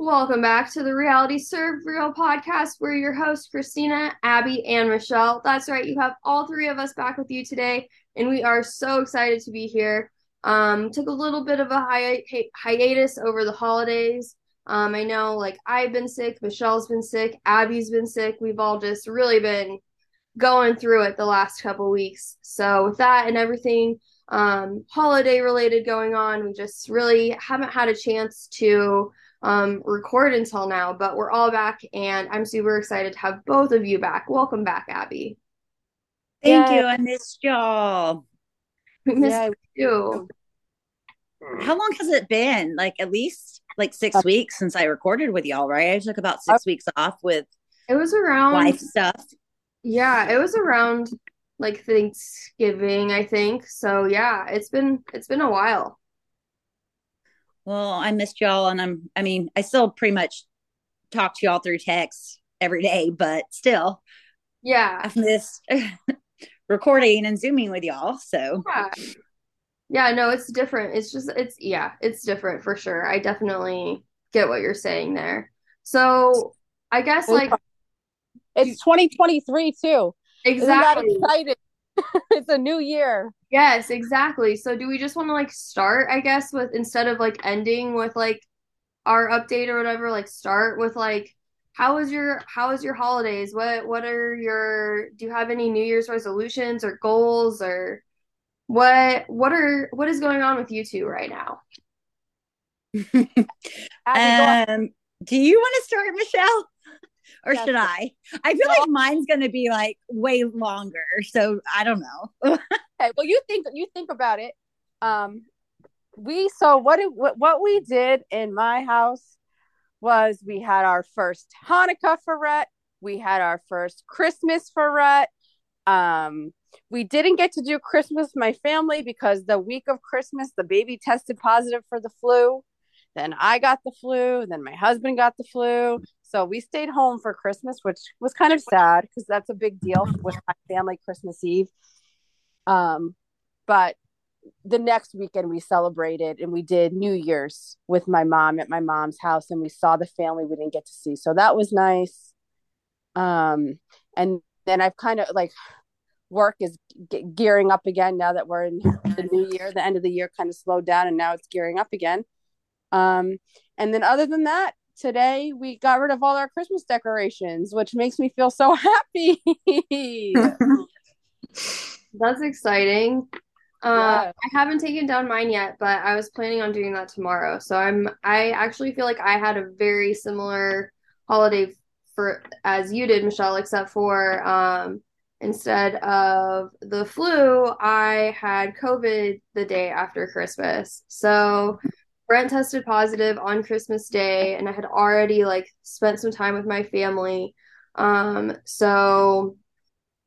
Welcome back to the Reality Serve Real podcast. We're your hosts, Christina, Abby, and Michelle. That's right, you have all three of us back with you today, and we are so excited to be here. Um, took a little bit of a hi- hi- hiatus over the holidays. Um, I know, like, I've been sick, Michelle's been sick, Abby's been sick. We've all just really been going through it the last couple weeks. So, with that and everything um, holiday related going on, we just really haven't had a chance to um, record until now, but we're all back, and I'm super excited to have both of you back. Welcome back, Abby. Thank you. I missed y'all. We missed yeah. you. How long has it been? Like at least like six uh, weeks since I recorded with y'all, right? I took about six uh, weeks off with it was around life stuff. Yeah, it was around like Thanksgiving, I think. So yeah, it's been it's been a while. Well, I missed y'all, and I'm. I mean, I still pretty much talk to y'all through text every day, but still, yeah, I've missed recording and zooming with y'all. So yeah, yeah, no, it's different. It's just it's yeah, it's different for sure. I definitely get what you're saying there. So I guess like it's 2023 too. Exactly. excited. it's a new year. Yes, exactly. So do we just want to like start, I guess, with instead of like ending with like our update or whatever, like start with like how was your how was your holidays? What what are your do you have any New Year's resolutions or goals or what what are what is going on with you two right now? um do you want to start, Michelle? Or should I? I feel like mine's going to be like way longer, so I don't know. okay, well, you think you think about it. Um, we so what it, what we did in my house was we had our first Hanukkah ferret, we had our first Christmas ferret. Um, we didn't get to do Christmas with my family because the week of Christmas, the baby tested positive for the flu. Then I got the flu. Then my husband got the flu. So we stayed home for Christmas, which was kind of sad because that's a big deal with my family Christmas Eve. Um, but the next weekend we celebrated and we did New Year's with my mom at my mom's house and we saw the family we didn't get to see. So that was nice. Um, and then I've kind of like work is ge- gearing up again now that we're in the new year. The end of the year kind of slowed down and now it's gearing up again. Um, and then other than that, today we got rid of all our Christmas decorations, which makes me feel so happy. That's exciting. Uh, yeah. I haven't taken down mine yet, but I was planning on doing that tomorrow. So I'm I actually feel like I had a very similar holiday for as you did, Michelle, except for um instead of the flu, I had COVID the day after Christmas. So Brent tested positive on Christmas Day, and I had already like spent some time with my family. Um, so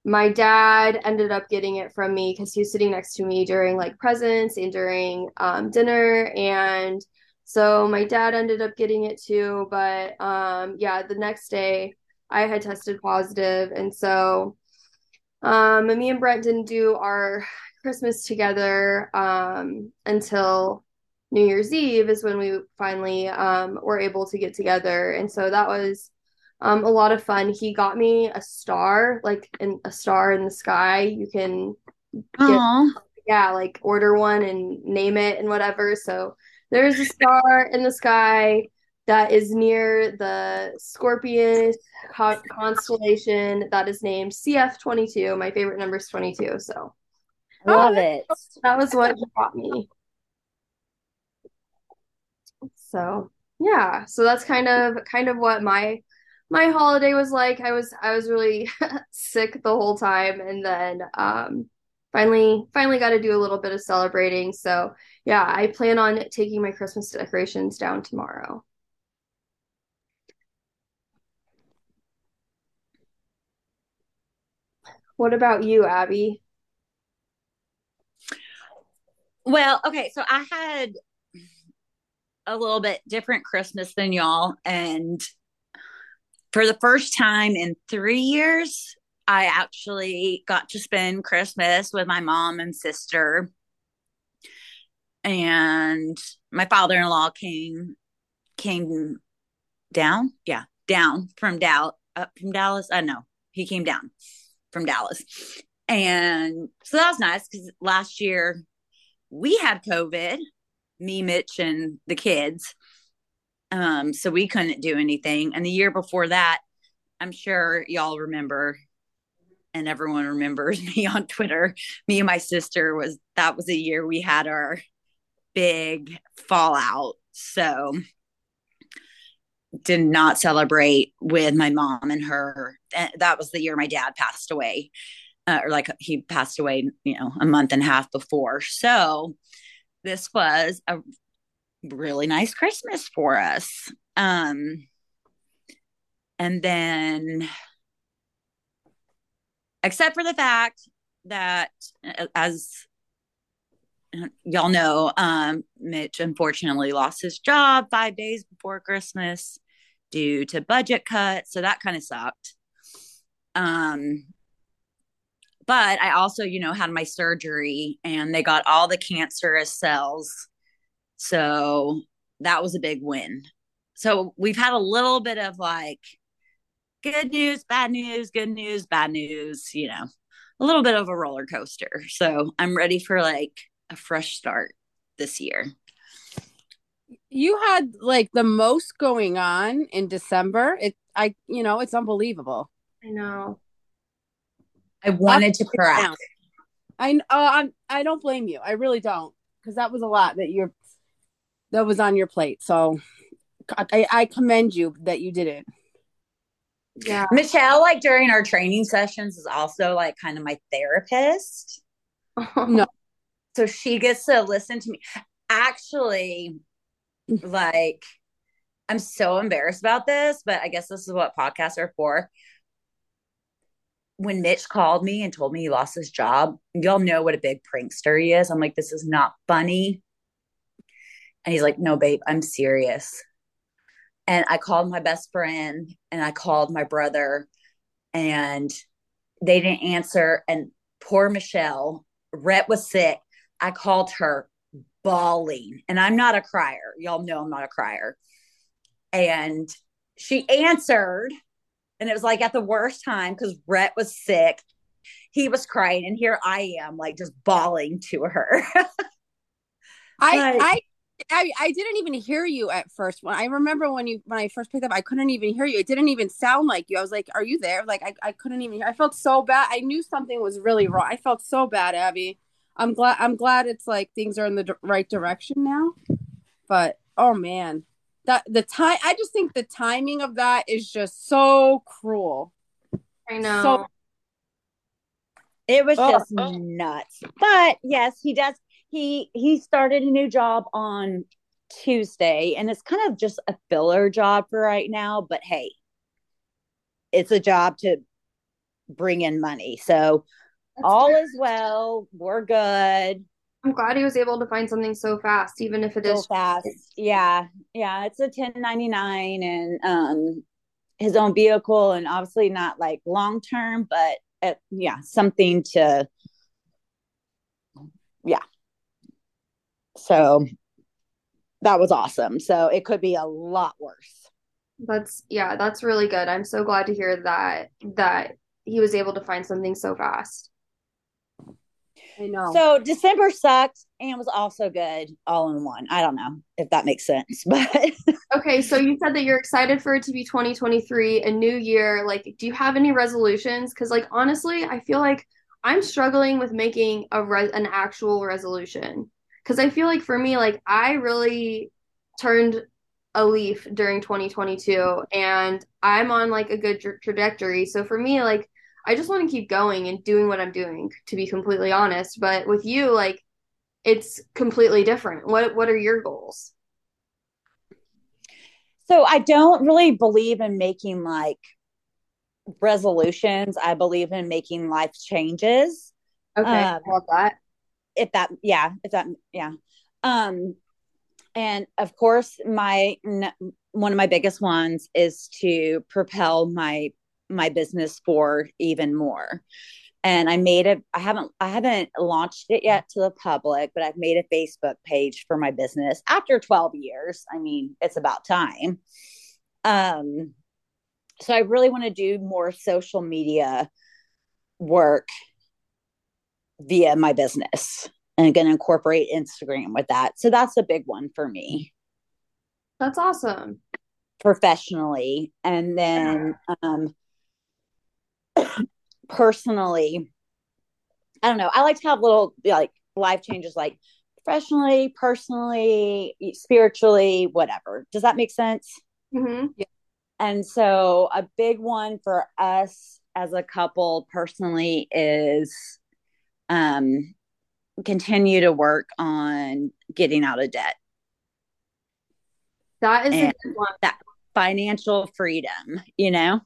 my dad ended up getting it from me because he was sitting next to me during like presents and during um, dinner, and so my dad ended up getting it too. But um, yeah, the next day I had tested positive, and so um, me and Brent didn't do our Christmas together um, until New Year's Eve is when we finally um, were able to get together. And so that was um, a lot of fun. He got me a star, like in, a star in the sky. You can get, yeah, like order one and name it and whatever. So there's a star in the sky that is near the Scorpius constellation that is named CF22. My favorite number is 22. So love it. That was what he brought me. So yeah, so that's kind of kind of what my my holiday was like. I was I was really sick the whole time, and then um, finally finally got to do a little bit of celebrating. So yeah, I plan on taking my Christmas decorations down tomorrow. What about you, Abby? Well, okay, so I had a little bit different Christmas than y'all. And for the first time in three years, I actually got to spend Christmas with my mom and sister. And my father in law came came down. Yeah, down from Dallas. Up from Dallas. I uh, know he came down from Dallas, and so that was nice because last year we had COVID, me, Mitch, and the kids. Um, so we couldn't do anything. And the year before that, I'm sure y'all remember and everyone remembers me on Twitter. Me and my sister was that was a year we had our big fallout. So did not celebrate with my mom and her. That was the year my dad passed away. Uh, or like he passed away, you know, a month and a half before. So this was a really nice Christmas for us. Um and then except for the fact that as y'all know um, mitch unfortunately lost his job five days before christmas due to budget cuts so that kind of sucked um but i also you know had my surgery and they got all the cancerous cells so that was a big win so we've had a little bit of like good news, bad news, good news, bad news, you know, a little bit of a roller coaster. So I'm ready for like a fresh start this year. You had like the most going on in December. It I you know, it's unbelievable. I know. I wanted to cry. I uh, I'm I don't blame you. I really don't because that was a lot that you're that was on your plate. So I, I commend you that you did it. Yeah. Michelle, like during our training sessions, is also like kind of my therapist. no. So she gets to listen to me. Actually, like, I'm so embarrassed about this, but I guess this is what podcasts are for. When Mitch called me and told me he lost his job, y'all know what a big prankster he is. I'm like, this is not funny. And he's like, no, babe, I'm serious. And I called my best friend and I called my brother and they didn't answer. And poor Michelle, Rhett was sick. I called her bawling. And I'm not a crier. Y'all know I'm not a crier. And she answered. And it was like at the worst time because Rhett was sick. He was crying. And here I am, like just bawling to her. I, I I, I didn't even hear you at first. When I remember when you when I first picked up, I couldn't even hear you. It didn't even sound like you. I was like, "Are you there?" Like I, I couldn't even. Hear. I felt so bad. I knew something was really wrong. I felt so bad, Abby. I'm glad. I'm glad it's like things are in the right direction now. But oh man, that the time. I just think the timing of that is just so cruel. I know. So, it was oh. just nuts. But yes, he does he he started a new job on Tuesday and it's kind of just a filler job for right now, but hey, it's a job to bring in money. So That's all fair. is well. We're good. I'm glad he was able to find something so fast, even if it so is fast. Yeah. Yeah. It's a 1099 and um his own vehicle and obviously not like long term, but uh, yeah, something to yeah, so that was awesome. So it could be a lot worse. That's yeah, that's really good. I'm so glad to hear that that he was able to find something so fast. I know. So December sucked and was also good all in one. I don't know if that makes sense, but okay. So you said that you're excited for it to be 2023, a new year. Like, do you have any resolutions? Because, like, honestly, I feel like I'm struggling with making a res- an actual resolution because I feel like for me, like I really turned a leaf during 2022 and I'm on like a good tra- trajectory. So for me, like I just want to keep going and doing what I'm doing, to be completely honest. But with you, like it's completely different. What what are your goals? So I don't really believe in making like resolutions. I believe in making life changes. Okay, um, love that if that yeah if that yeah um and of course my one of my biggest ones is to propel my my business for even more and i made it i haven't i haven't launched it yet to the public but i've made a facebook page for my business after 12 years i mean it's about time Um, so I really want to do more social media work via my business and going to incorporate Instagram with that. So that's a big one for me. That's awesome. Professionally. And then um, personally, I don't know. I like to have little like life changes like professionally, personally, spiritually, whatever. Does that make sense? Mm-hmm. Yeah. And so, a big one for us as a couple personally is um, continue to work on getting out of debt. That is and a good one. That financial freedom, you know?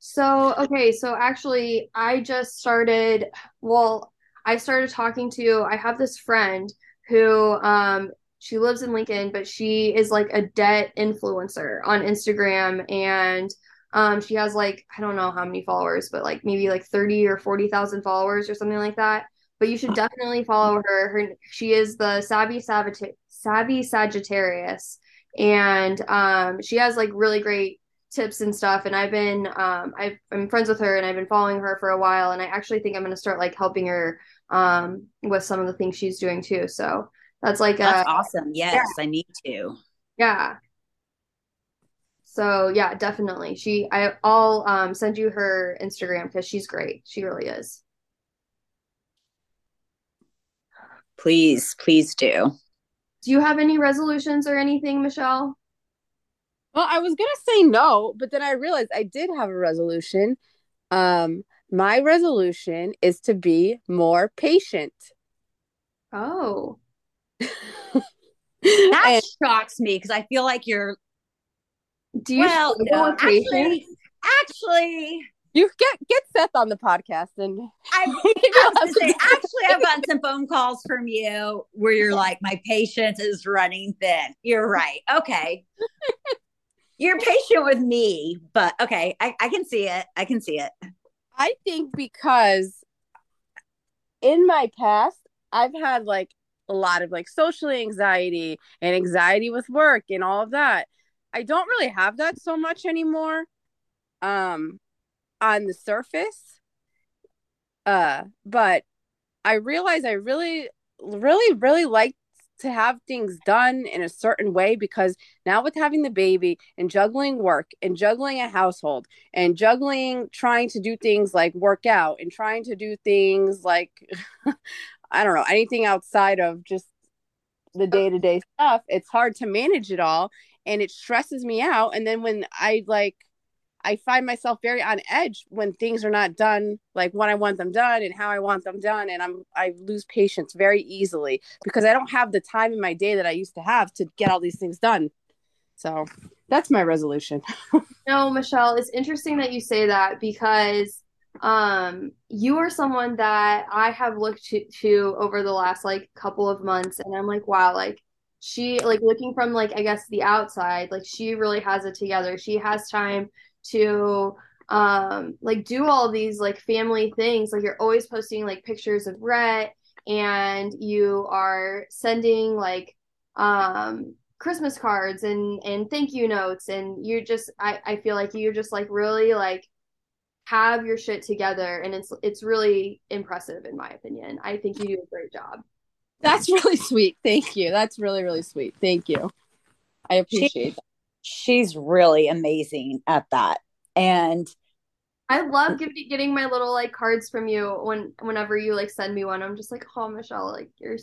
So, okay, so actually, I just started, well, I started talking to, I have this friend who um, she lives in Lincoln, but she is like a debt influencer on Instagram and um, she has like I don't know how many followers, but like maybe like 30 or 40,000 followers or something like that. But you should definitely follow her. Her she is the Savvy Sagitt- Savvy Sagittarius and um, she has like really great tips and stuff and I've been um, i am friends with her and I've been following her for a while and I actually think I'm going to start like helping her um, with some of the things she's doing too. So that's like that's a, awesome. Yes, yeah. I need to. Yeah. So yeah, definitely. She I I'll um, send you her Instagram because she's great. She really is. Please, please do. Do you have any resolutions or anything, Michelle? Well, I was gonna say no, but then I realized I did have a resolution. Um, my resolution is to be more patient. Oh. that and, shocks me because I feel like you're. Do you well, no, actually, actually, you get get Seth on the podcast, and I, I was say, actually, I've gotten some phone calls from you where you're like, my patience is running thin. You're right. Okay. You're patient with me, but okay, I, I can see it. I can see it. I think because in my past, I've had like a lot of like social anxiety and anxiety with work and all of that. I don't really have that so much anymore. Um on the surface. Uh but I realize I really really really like to have things done in a certain way because now with having the baby and juggling work and juggling a household and juggling trying to do things like work out and trying to do things like I don't know, anything outside of just the day to day stuff, it's hard to manage it all and it stresses me out. And then when I like, I find myself very on edge when things are not done like when I want them done and how I want them done. And I'm, I lose patience very easily because I don't have the time in my day that I used to have to get all these things done. So that's my resolution. no, Michelle, it's interesting that you say that because um you are someone that i have looked to, to over the last like couple of months and i'm like wow like she like looking from like i guess the outside like she really has it together she has time to um like do all these like family things like you're always posting like pictures of Rhett and you are sending like um christmas cards and and thank you notes and you're just i i feel like you're just like really like have your shit together and it's it's really impressive in my opinion. I think you do a great job. That's really sweet. Thank you. That's really really sweet. Thank you. I appreciate she, that. She's really amazing at that. And I love getting getting my little like cards from you when whenever you like send me one. I'm just like, "Oh, Michelle, like you're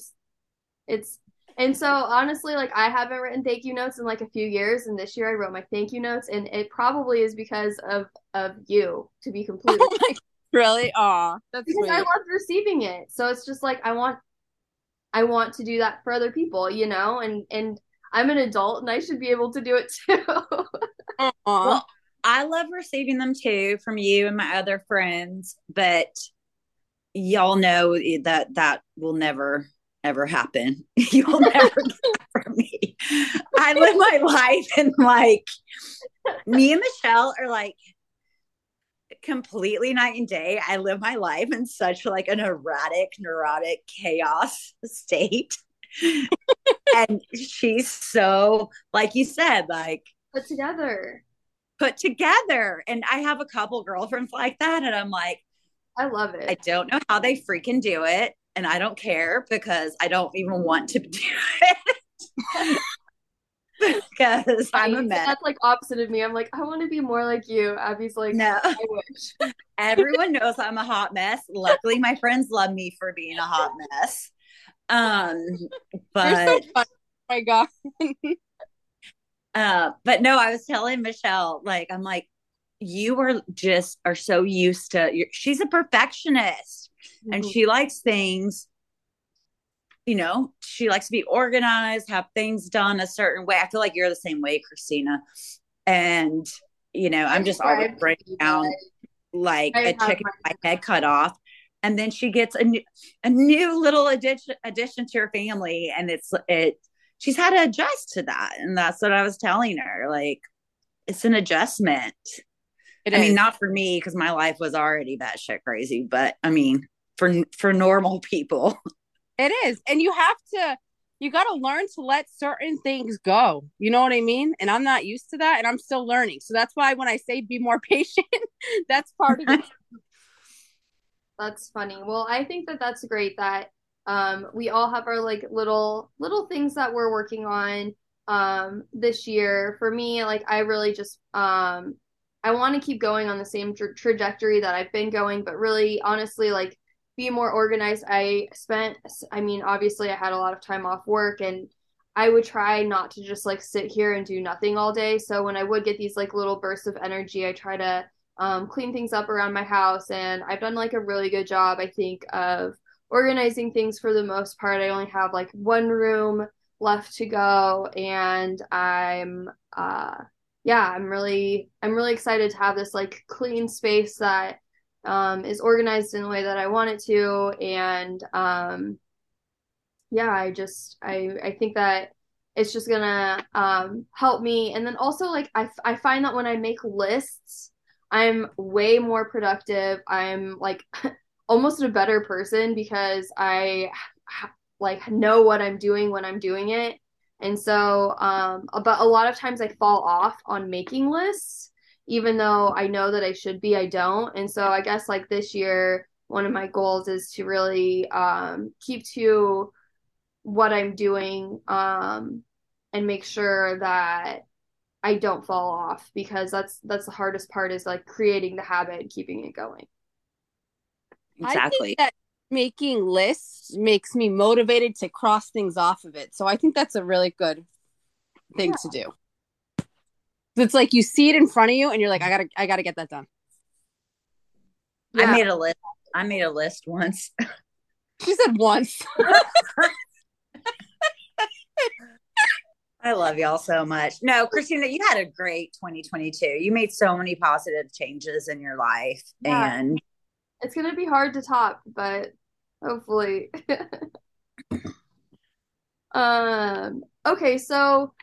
it's and so honestly, like I haven't written thank you notes in like a few years, and this year I wrote my thank you notes, and it probably is because of of you, to be completely. Oh really? Aw, that's because sweet. I love receiving it. So it's just like I want, I want to do that for other people, you know, and and I'm an adult and I should be able to do it too. well, I love receiving them too from you and my other friends, but y'all know that that will never ever happen. You'll never get from me. I live my life and like me and Michelle are like completely night and day. I live my life in such like an erratic, neurotic chaos state. and she's so like you said, like put together. Put together. And I have a couple girlfriends like that. And I'm like, I love it. I don't know how they freaking do it. And I don't care because I don't even want to do it. because I'm a mess. That's like opposite of me. I'm like, I want to be more like you. Abby's like, no, I wish. Everyone knows I'm a hot mess. Luckily, my friends love me for being a hot mess. Um, but so oh my god. uh, but no, I was telling Michelle, like, I'm like, you are just are so used to. she's a perfectionist, mm-hmm. and she likes things you know, she likes to be organized, have things done a certain way. I feel like you're the same way, Christina. And, you know, I'm just always breaking down like a chicken my head cut off. And then she gets a new, a new little addition addition to her family. And it's it she's had to adjust to that. And that's what I was telling her. Like it's an adjustment. It I is. mean, not for me because my life was already batshit crazy, but I mean, for for normal people. It is. And you have to you got to learn to let certain things go. You know what I mean? And I'm not used to that and I'm still learning. So that's why when I say be more patient, that's part of it. that's funny. Well, I think that that's great that um, we all have our like little little things that we're working on um, this year. For me, like I really just um, I want to keep going on the same tra- trajectory that I've been going, but really honestly like be more organized. I spent, I mean, obviously, I had a lot of time off work and I would try not to just like sit here and do nothing all day. So when I would get these like little bursts of energy, I try to um, clean things up around my house. And I've done like a really good job, I think, of organizing things for the most part. I only have like one room left to go. And I'm, uh, yeah, I'm really, I'm really excited to have this like clean space that um, is organized in the way that I want it to. And um, yeah, I just I I think that it's just gonna um, help me. And then also like I I find that when I make lists, I'm way more productive. I'm like almost a better person because I like know what I'm doing when I'm doing it. And so, um, but a lot of times I fall off on making lists even though I know that I should be, I don't. And so I guess like this year, one of my goals is to really um, keep to what I'm doing um, and make sure that I don't fall off because that's that's the hardest part is like creating the habit and keeping it going. Exactly. that making lists makes me motivated to cross things off of it. So I think that's a really good thing yeah. to do. It's like you see it in front of you and you're like, I gotta I gotta get that done. Yeah. I made a list. I made a list once. She said once. I love y'all so much. No, Christina, you had a great 2022. You made so many positive changes in your life yeah. and it's going to be hard to top, but hopefully. um okay, so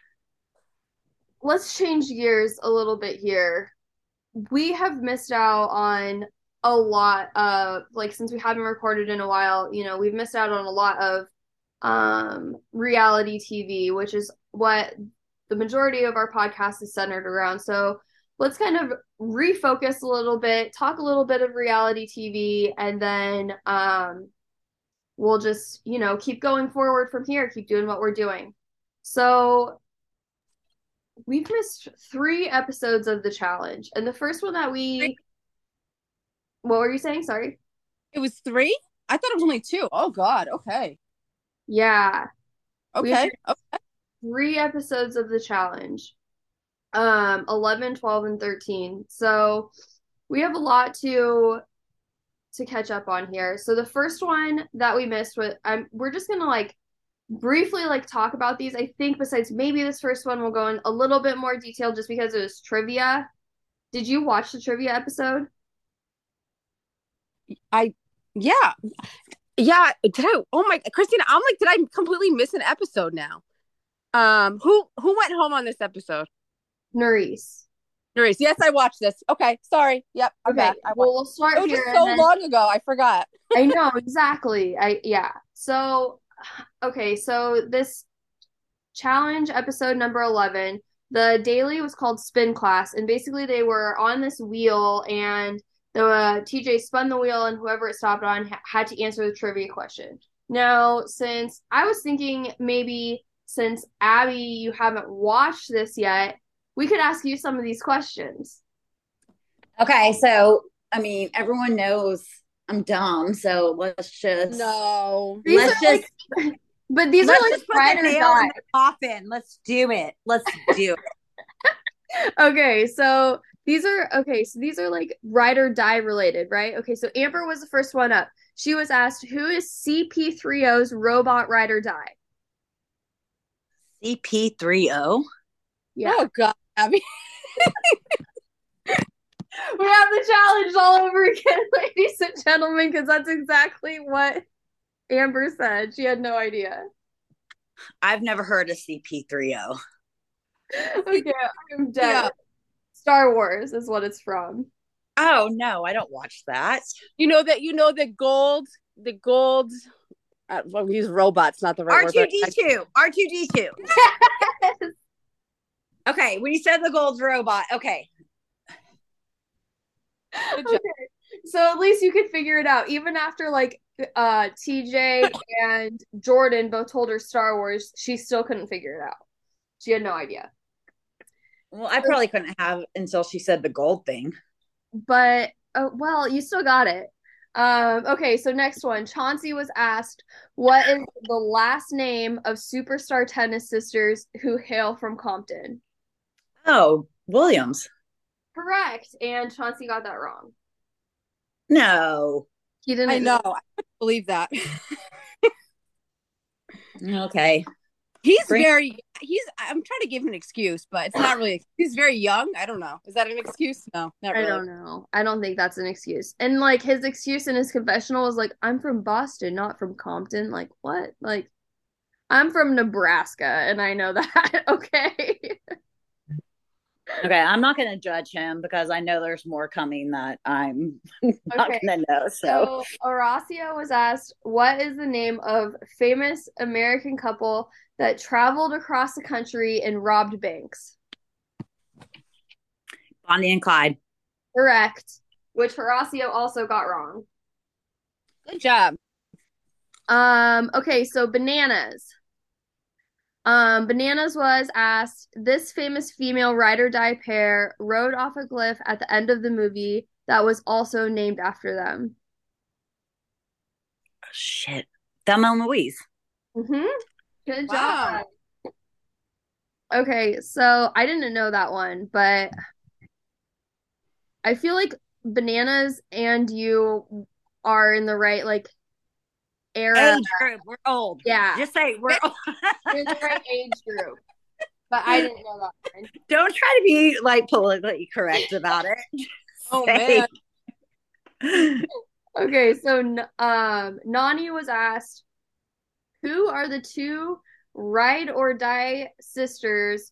let's change gears a little bit here. We have missed out on a lot of like since we haven't recorded in a while, you know, we've missed out on a lot of um reality TV, which is what the majority of our podcast is centered around. So let's kind of refocus a little bit, talk a little bit of reality TV, and then um we'll just, you know, keep going forward from here, keep doing what we're doing. So we've missed three episodes of the challenge, and the first one that we. What were you saying? Sorry. It was three. I thought it was only two. Oh God. Okay. Yeah. Okay. Okay. Three episodes of the challenge. Um, 11, 12, and 13. So we have a lot to to catch up on here. So the first one that we missed was I'm we're just gonna like briefly like talk about these. I think besides maybe this first one, we'll go in a little bit more detail just because it was trivia. Did you watch the trivia episode? I yeah. Yeah, did I oh my Christina, I'm like, did I completely miss an episode now? Um who who went home on this episode? Nurys. Nurys. Yes, I watched this. Okay, sorry. Yep. Okay. well, we'll start it was here. so then... long ago. I forgot. I know exactly. I yeah. So okay, so this challenge episode number 11 the daily was called Spin Class, and basically they were on this wheel, and the uh, TJ spun the wheel, and whoever it stopped on ha- had to answer the trivia question. Now, since I was thinking maybe since Abby, you haven't watched this yet, we could ask you some of these questions. Okay, so I mean, everyone knows I'm dumb, so let's just No. These let's just like, but these let's are like just put ride the or nail in die. the coffin. Let's do it. Let's do it. Okay, so these are okay, so these are like ride or die related, right? Okay, so Amber was the first one up. She was asked, "Who is CP30's robot ride or die?" CP30. Yeah, Oh God, Abby. we have the challenge all over again, ladies and gentlemen, because that's exactly what Amber said. She had no idea. I've never heard of CP30. Okay, I'm dead. Yeah. Star Wars is what it's from. Oh no, I don't watch that. You know that you know the gold, the gold. Uh, well, we use robots, not the right word. but- R2D2. R2D2. Okay, when you said the gold robot, okay. Okay. So at least you could figure it out. Even after like uh TJ and Jordan both told her Star Wars, she still couldn't figure it out. She had no idea. Well, I probably couldn't have until she said the gold thing. But uh, well, you still got it. Um okay, so next one. Chauncey was asked what is the last name of superstar tennis sisters who hail from Compton? Oh, Williams. Correct. And Chauncey got that wrong. No. He didn't I know. I couldn't believe that. Okay. He's Bring- very. He's. I'm trying to give him an excuse, but it's not really. He's very young. I don't know. Is that an excuse? No, not really. I don't know. I don't think that's an excuse. And like his excuse in his confessional was like, I'm from Boston, not from Compton. Like, what? Like, I'm from Nebraska and I know that. okay. Okay, I'm not going to judge him because I know there's more coming that I'm not Okay. going to know. So, So Horacio was asked, What is the name of famous American couple that traveled across the country and robbed banks? Bonnie and Clyde. Correct. Which Horacio also got wrong. Good job. Um, okay, so bananas. Um, bananas was asked, this famous female ride or die pair rode off a cliff at the end of the movie that was also named after them. Oh, shit. Thelma and Louise. Mm-hmm. Good Wow. job. Okay, so I didn't know that one, but I feel like bananas and you are in the right like era. Age group. We're old. Yeah. Just say we're old. In the right age group. But I didn't know that one. Don't try to be like politically correct about it. Just Oh say- man. Okay, so um, Nany was asked, who are the two ride or die sisters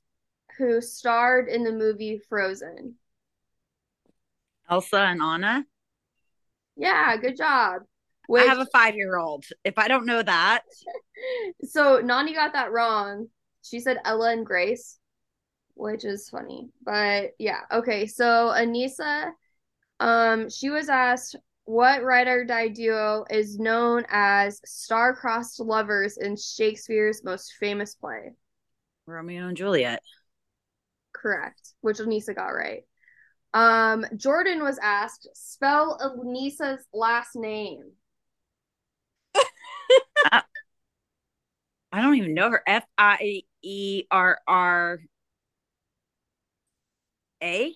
who starred in the movie Frozen? Elsa and Anna. Yeah, good job. I have a five year old. If I don't know that, so Nany got that wrong. She said Ella and Grace, which is funny. But yeah, okay. So Aneesa, um, she was asked what writer die duo is known as star-crossed lovers in Shakespeare's most famous play. Romeo and Juliet. Correct, which Aneesa got right. Um, Jordan was asked spell Aneesa's last name. I don't even know her. F I E R R A.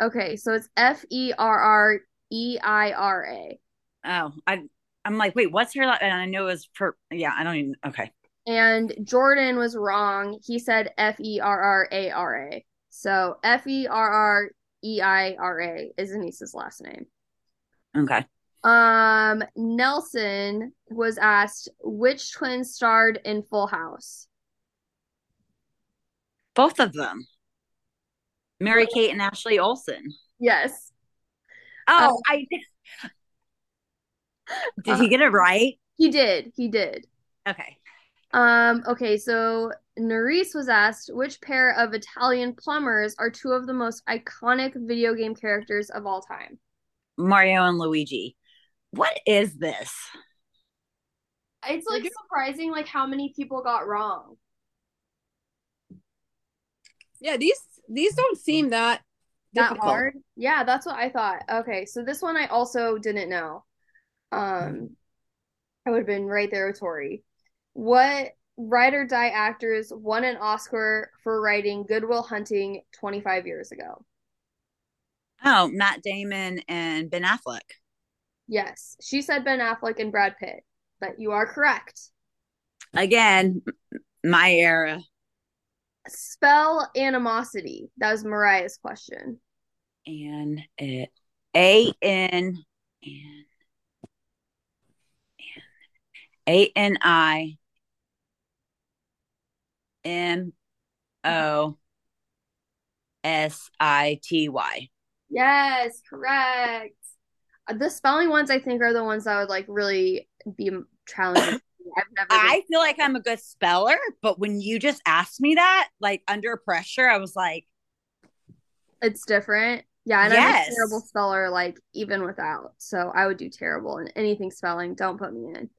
Okay, so it's F E R R E I R A. Oh, I I'm like, wait, what's her? And I know it was for yeah. I don't even. Okay, And Jordan was wrong. He said F E R R A R A. So F E R R E I R A is Aneesa's last name. okay. Um, Nelson was asked which twin starred in Full House. Both of them. Mary Kate and Ashley Olsen. Yes. Oh, Um, I did Did he get it right? He did. He did. Okay. Um, okay, so Nurys was asked which pair of Italian plumbers are two of the most iconic video game characters of all time. Mario and Luigi. What is this? It's like surprising like how many people got wrong. Yeah, these these don't seem that that difficult. hard. Yeah, that's what I thought. Okay, so this one I also didn't know. Um I would have been right there with Tori. What ride or die actors won an Oscar for writing Goodwill Hunting 25 years ago? Oh, Matt Damon and Ben Affleck. Yes, she said Ben Affleck and Brad Pitt, but you are correct. Again, my era. Spell animosity. That was Moriah's question. And it A N N A N I M O S I T Y. Yes, correct. Uh, the spelling ones I think are the ones that would like really be challenging. I've never. I feel like I'm a good speller, but when you just asked me that, like under pressure, I was like, it's different. Yeah, and Yes. I'm a terrible speller, like even without. So I would do terrible in anything spelling. Don't put me in.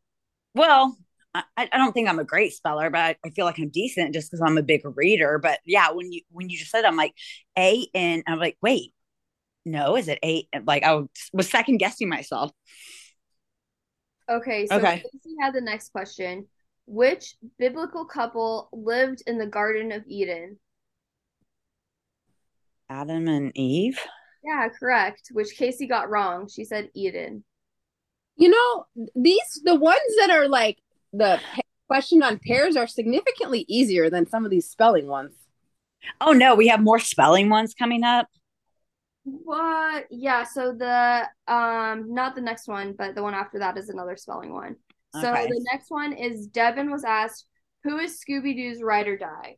well, I, I don't think I'm a great speller, but I, I feel like I'm decent just because I'm a big reader. But yeah, when you when you just said, I'm like a and I'm like, wait, no, is it A? Like I was second guessing myself. Okay, so Okay. Kaycee had the next question. Which biblical couple lived in the Garden of Eden? Adam and Eve. Yeah, correct. Which Kaycee got wrong. She said Eden. You know, these the ones that are like the pa- question on pairs are significantly easier than some of these spelling ones. Oh no, we have more spelling ones coming up. What? Yeah, so the um not the next one, but the one after that is another spelling one. So Okay. the next one is Devin was asked, who is Scooby Doo's ride or die?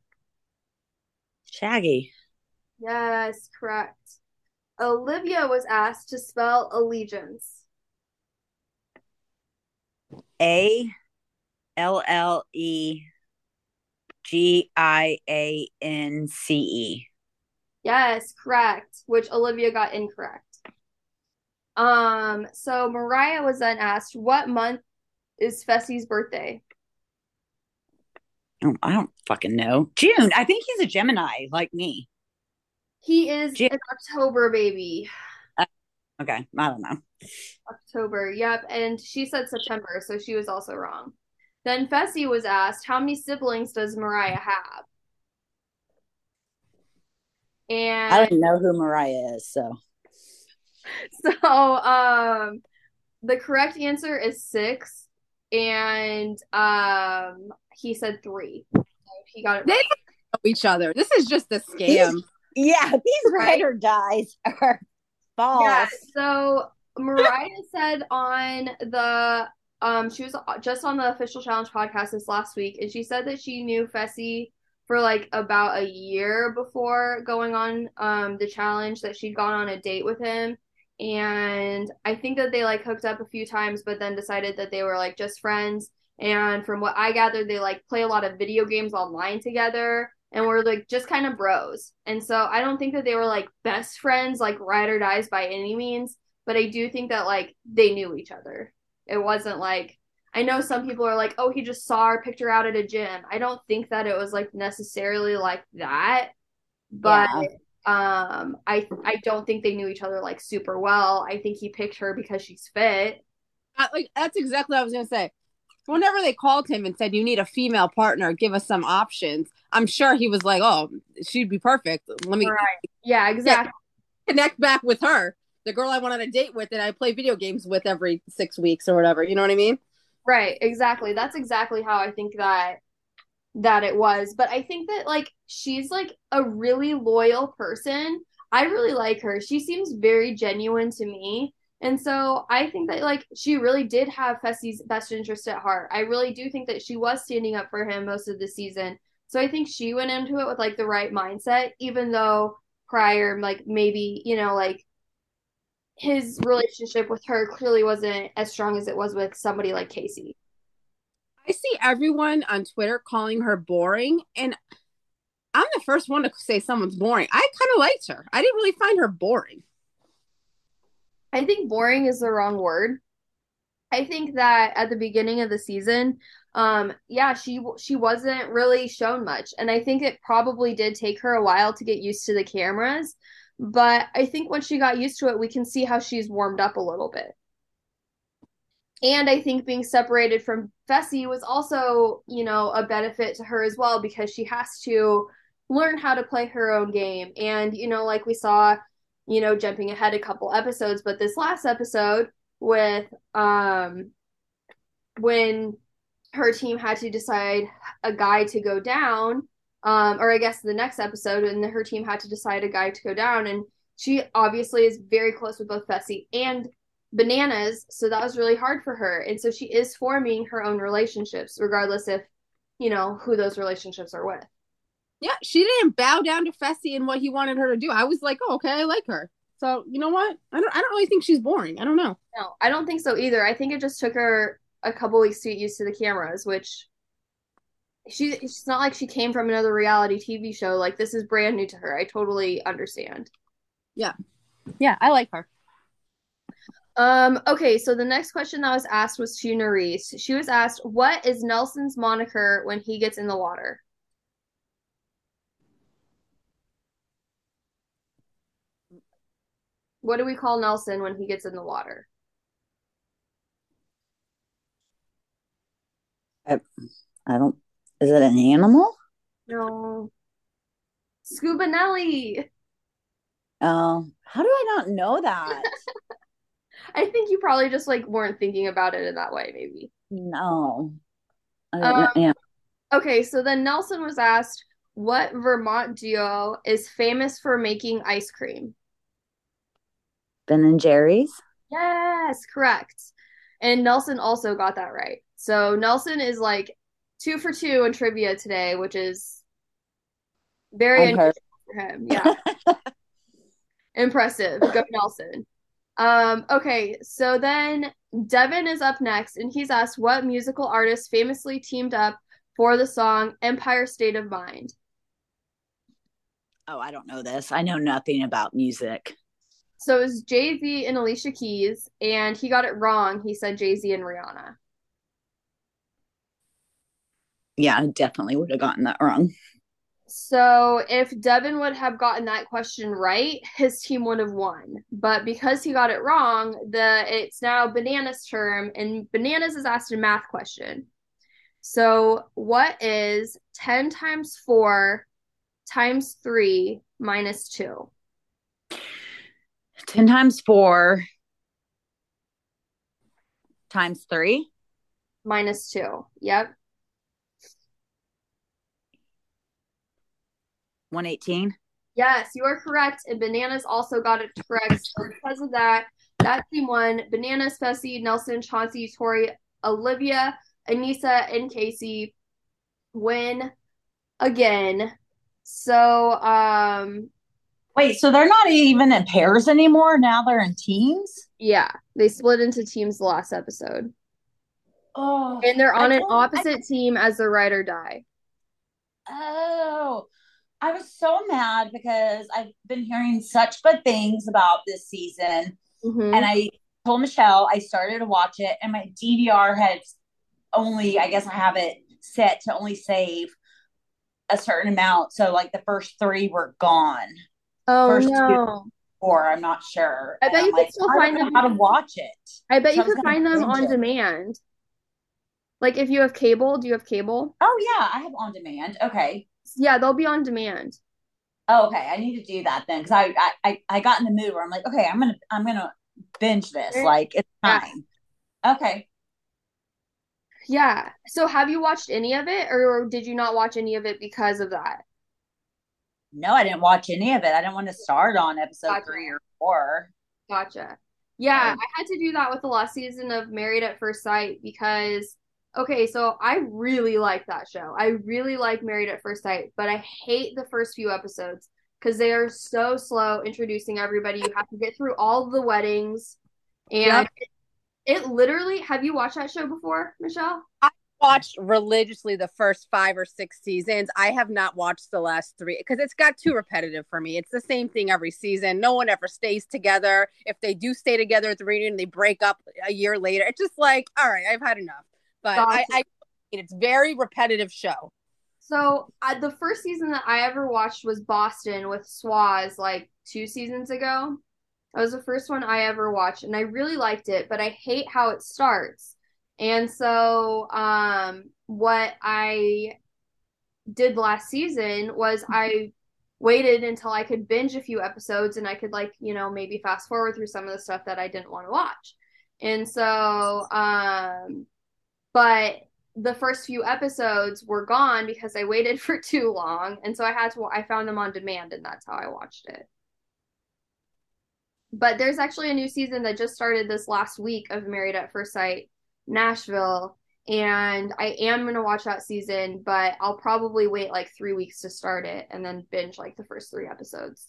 Shaggy. Yes, correct. Olivia was asked to spell allegiance. A L L E G I A N C E. Yes, correct, which Olivia got incorrect. Um, so Moriah was then asked, what month is Fessy's birthday? Oh, I don't fucking know. June. I think he's a Gemini, like me. He is June. an October baby. Okay, I don't know. October, yep. And she said September, so she was also wrong. Then Fessy was asked, how many siblings does Moriah have? And I And don't know who Moriah is, so so um the correct answer is six. And um he said three. So he got it They right. Know Each other. This is just a scam. Yeah, these Right. ride or dies are false. Yeah, so Moriah said on the um she was just on the official challenge podcast this last week and she said that she knew Fessy for like about a year before going on um the challenge that she'd gone on a date with him and I think that they like hooked up a few times but then decided that they were like just friends and from what I gathered they like play a lot of video games online together and we're like just kind of bros. And so I don't think that they were like best friends, like ride or dies by any means, but I do think that like they knew each other. It wasn't like I know some people are like, oh, he just saw her picture out at a gym. I don't think that it was like necessarily like that, but um, I I don't think they knew each other like super well. I think he picked her because she's fit. I- like that's exactly what I was gonna say. Whenever they called him and said you need a female partner, give us some options. I'm sure he was like, "Oh, she'd be perfect. Let me Right. Yeah, exactly. connect back with her, the girl I went on a date with, and I play video games with every six weeks or whatever." You know what I mean? Right, exactly. That's exactly how I think that that it was. But I think that like she's like a really loyal person. I really like her. She seems very genuine to me. And so I think that like she really did have Fessy's best interest at heart. I really do think that she was standing up for him most of the season. So I think she went into it with like the right mindset, even though prior, like maybe, you know, like his relationship with her clearly wasn't as strong as it was with somebody like Kaycee. I see everyone on Twitter calling her boring, and I'm the first one to say someone's boring. I kind of liked her. I didn't really find her boring. I think boring is the wrong word. I think that at the beginning of the season, um, yeah, she she wasn't really shown much, and I think it probably did take her a while to get used to the cameras. But I think once she got used to it, we can see how she's warmed up a little bit. And I think being separated from Fessy was also, you know, a benefit to her as well because she has to learn how to play her own game. And, you know, like we saw, you know, jumping ahead a couple episodes, but this last episode with um when her team had to decide a guy to go down, um, or I guess the next episode, and her team had to decide a guy to go down, and she obviously is very close with both Fessy and Bananas, so that was really hard for her, and so she is forming her own relationships, regardless if you know who those relationships are with. Yeah, she didn't bow down to Fessy and what he wanted her to do. I was like, oh, okay, I like her. So you know what? I don't. I don't really think she's boring. I don't know. No, I don't think so either. I think it just took her a couple weeks to get used to the cameras, which she it's not like she came from another reality TV show. Like this is brand new to her. I totally understand. Yeah. Yeah, I like her. Um, okay, so the next question that was asked was to Nurys. She was asked, What is Nelson's moniker when he gets in the water? What do we call Nelson when he gets in the water? I, I don't. Is it an animal? No. Scuba Nelly. Oh, how do I not know that? I think you probably just like weren't thinking about it in that way, maybe. No. Um, yeah. Okay, so then Nelson was asked what Vermont duo is famous for making ice cream. Ben and Jerry's. Yes, correct. And Nelson also got that right. So Nelson is like two for two in trivia today, which is very unusual for him. Yeah. Impressive. Go Nelson. Um, okay, so then Devin is up next, and he's asked what musical artist famously teamed up for the song Empire State of Mind. Oh, I don't know this. I know nothing about music. So it was Jay Z and Alicia Keys, and he got it wrong. He said Jay Z and Rihanna. Yeah, I definitely would have gotten that wrong. So if Devin would have gotten that question right, his team would have won. But because he got it wrong, the it's now Bananas' term, and Bananas is asked a math question. So what is 10 times 4 times 3 minus 2? 10 times 4 times 3 minus 2. Yep. 118? Yes, you are correct. And Bananas also got it correct. So because of that, that team won. Bananas, Fessy, Nelson, Chauncey, Tori, Olivia, Aneesa, and Kaycee win again. So, um, wait, so they're not even in pairs anymore. Now they're in teams. Yeah, they split into teams the last episode. Oh, and they're on an opposite I, team as the ride or die. Oh, I was so mad because I've been hearing such good things about this season. Mm-hmm. And I told Michelle I started to watch it, and my DVR had only, I guess I have it set to only save a certain amount. So, like, the first three were gone. Oh, first no. Or I'm not sure. I bet you could like, still find them. How to watch it? I bet so you could find them on it. demand. Like if you have cable, do you have cable? Oh yeah, I have on demand. Okay. Yeah, they'll be on demand. Oh, okay. I need to do that then because I, I I got in the mood where I'm like, okay, I'm gonna I'm gonna binge this. Like it's time. Yeah. Okay. Yeah. So have you watched any of it or did you not watch any of it because of that? No, I didn't watch any of it. I didn't want to start on episode gotcha. three or four. Gotcha. Yeah, um, I had to do that with the last season of Married at First Sight because okay, so I really like that show. I really like Married at First Sight, but I hate the first few episodes because they are so slow introducing everybody. You have to get through all the weddings, and yep. it, it, literally. Have you watched that show before, Michelle? I watched religiously the first five or six seasons. I have not watched the last three because it's got too repetitive for me. It's the same thing every season. No one ever stays together. If they do stay together at the reunion, they break up a year later. It's just like, all right, I've had enough. But I, I, it's very repetitive show. So uh, the first season that I ever watched was Boston with Swaz, like two seasons ago. That was the first one I ever watched, and I really liked it. But I hate how it starts and so, um, what I did last season was I waited until I could binge a few episodes and I could, like, you know, maybe fast forward through some of the stuff that I didn't want to watch. And so, um, but the first few episodes were gone because I waited for too long. And so I had to, I found them on demand and that's how I watched it. But there's actually a new season that just started this last week of Married at First Sight Nashville and I am going to watch that season, but I'll probably wait like 3 weeks to start it and then binge like the first 3 episodes.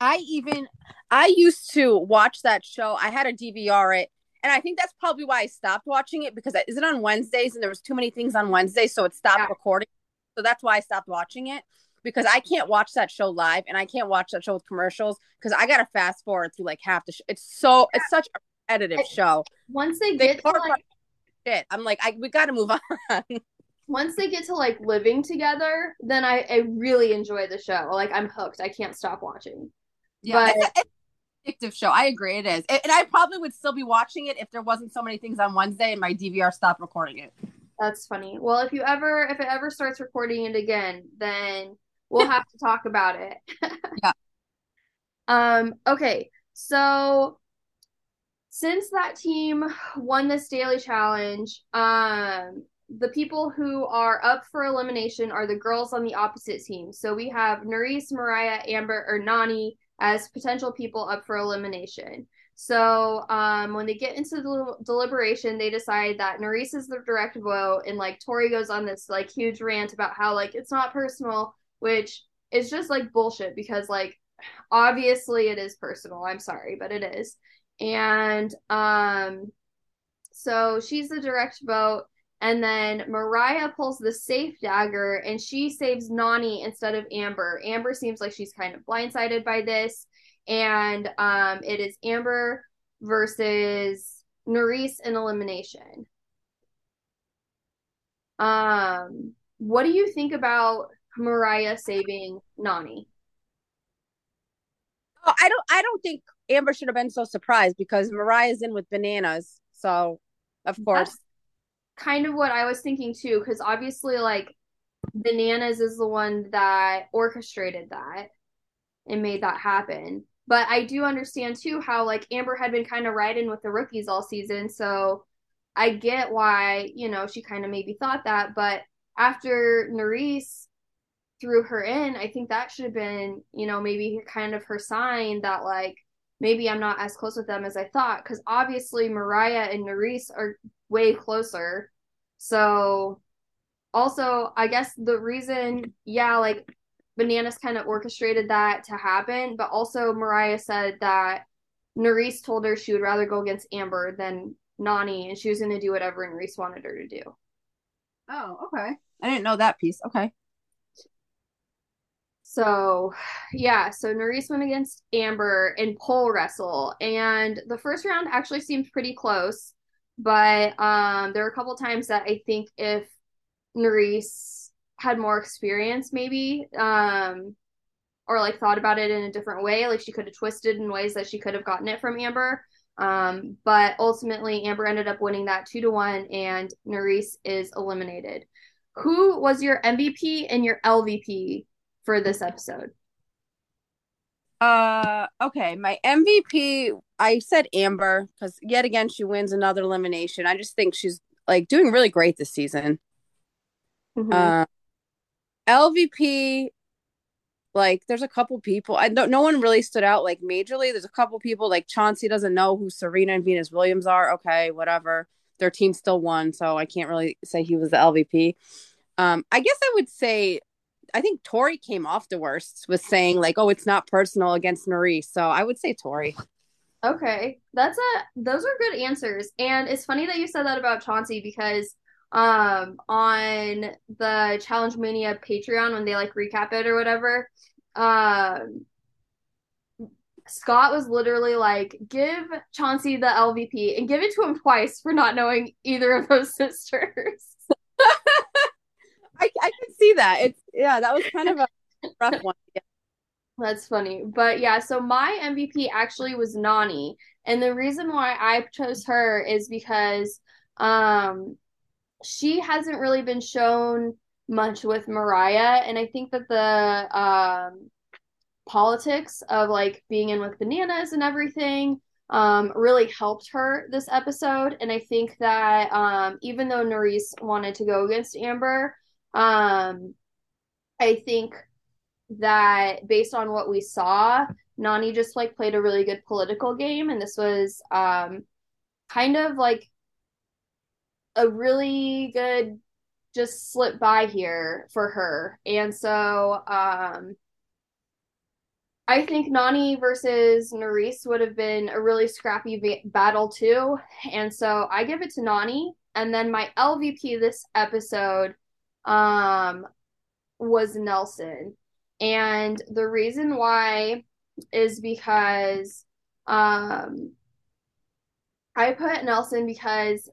I even I used to watch that show. I had a DVR it and I think that's probably why I stopped watching it because is it on Wednesdays and there was too many things on Wednesdays so it stopped yeah. recording. So that's why I stopped watching it because I can't watch that show live and I can't watch that show with commercials because I got to fast forward through like half the show. It's so yeah. it's such a repetitive show. Once they get they to, like, shit. I'm like, I we got to move on. Once they get to like living together, then I, I really enjoy the show. Like I'm hooked. I can't stop watching. Yeah, but, it's, a, addictive show. I agree, it is, and I probably would still be watching it if there wasn't so many things on Wednesday and my DVR stopped recording it. That's funny. Well, if you ever if it ever starts recording it again, then we'll have to talk about it. yeah. Um. Okay. So since that team won this daily challenge, um, the people who are up for elimination are the girls on the opposite team. So we have Nurys, Moriah, Amber, or Nany as potential people up for elimination. So um, when they get into the deliberation, they decide that Nurys is the direct vote, and like Tori goes on this like huge rant about how like it's not personal, which is just like bullshit because like obviously it is personal. I'm sorry, but it is. And um, so she's the direct vote. And then Moriah pulls the safe dagger and she saves Nany instead of Amber. Amber seems like she's kind of blindsided by this. And um, it is Amber versus Nurys in elimination. Um, what do you think about Moriah saving Nany? Oh, I don't I don't think Amber should have been so surprised because Moriah's in with bananas. So, of course. That's kind of what I was thinking too, because obviously, like, bananas is the one that orchestrated that and made that happen. But I do understand too how, like, Amber had been kind of riding with the rookies all season. So I get why, you know, she kind of maybe thought that. But after Nurys threw her in, I think that should have been, you know, maybe kind of her sign that, like, maybe I'm not as close with them as I thought because obviously Moriah and Nurys are way closer. So also, I guess the reason, yeah, like Bananas kind of orchestrated that to happen, but also Moriah said that Nurys told her she would rather go against Amber than Nany, and she was going to do whatever Nurys wanted her to do. Oh, okay. I didn't know that piece. Okay. So, yeah, so Nurys went against Amber in pole wrestle, and the first round actually seemed pretty close, but um, there were a couple times that I think if Nurys had more experience, maybe, um, or like thought about it in a different way, like she could have twisted in ways that she could have gotten it from Amber. Um, but ultimately, Amber ended up winning that two to one, and Nurys is eliminated. Who was your MVP and your LVP for this episode? Uh, okay. My MVP, I said Amber because yet again she wins another elimination. I just think she's like doing really great this season. Mm-hmm. Uh, LVP, like there's a couple people. I don't. No one really stood out like majorly. There's a couple people like Chauncey doesn't know who Serena and Venus Williams are. Okay, whatever. Their team still won, so I can't really say he was the LVP. Um, I guess I would say I think Tori came off the worst with saying like, "Oh, it's not personal against Marie." So I would say Tori. Okay, that's a those are good answers, and it's funny that you said that about Chauncey because um on the Challenge Mania Patreon when they like recap it or whatever. Um Scott was literally like, give Chauncey the LVP and give it to him twice for not knowing either of those sisters. I, I can see that. It's yeah, that was kind of a rough one. Yeah. That's funny. But yeah, so my MVP actually was Nany. And the reason why I chose her is because um she hasn't really been shown much with Moriah. And I think that the um politics of like being in with bananas and everything um, really helped her this episode. And I think that um, even though Nurys wanted to go against Amber, um, I think that based on what we saw, Nany just like played a really good political game, and this was um, kind of like a really good just slip by here for her. And so um, I think Nany versus Nurys would have been a really scrappy va- battle too. And so I give it to Nany. And then my LVP this episode um, was Nelson. And the reason why is because um, I put Nelson because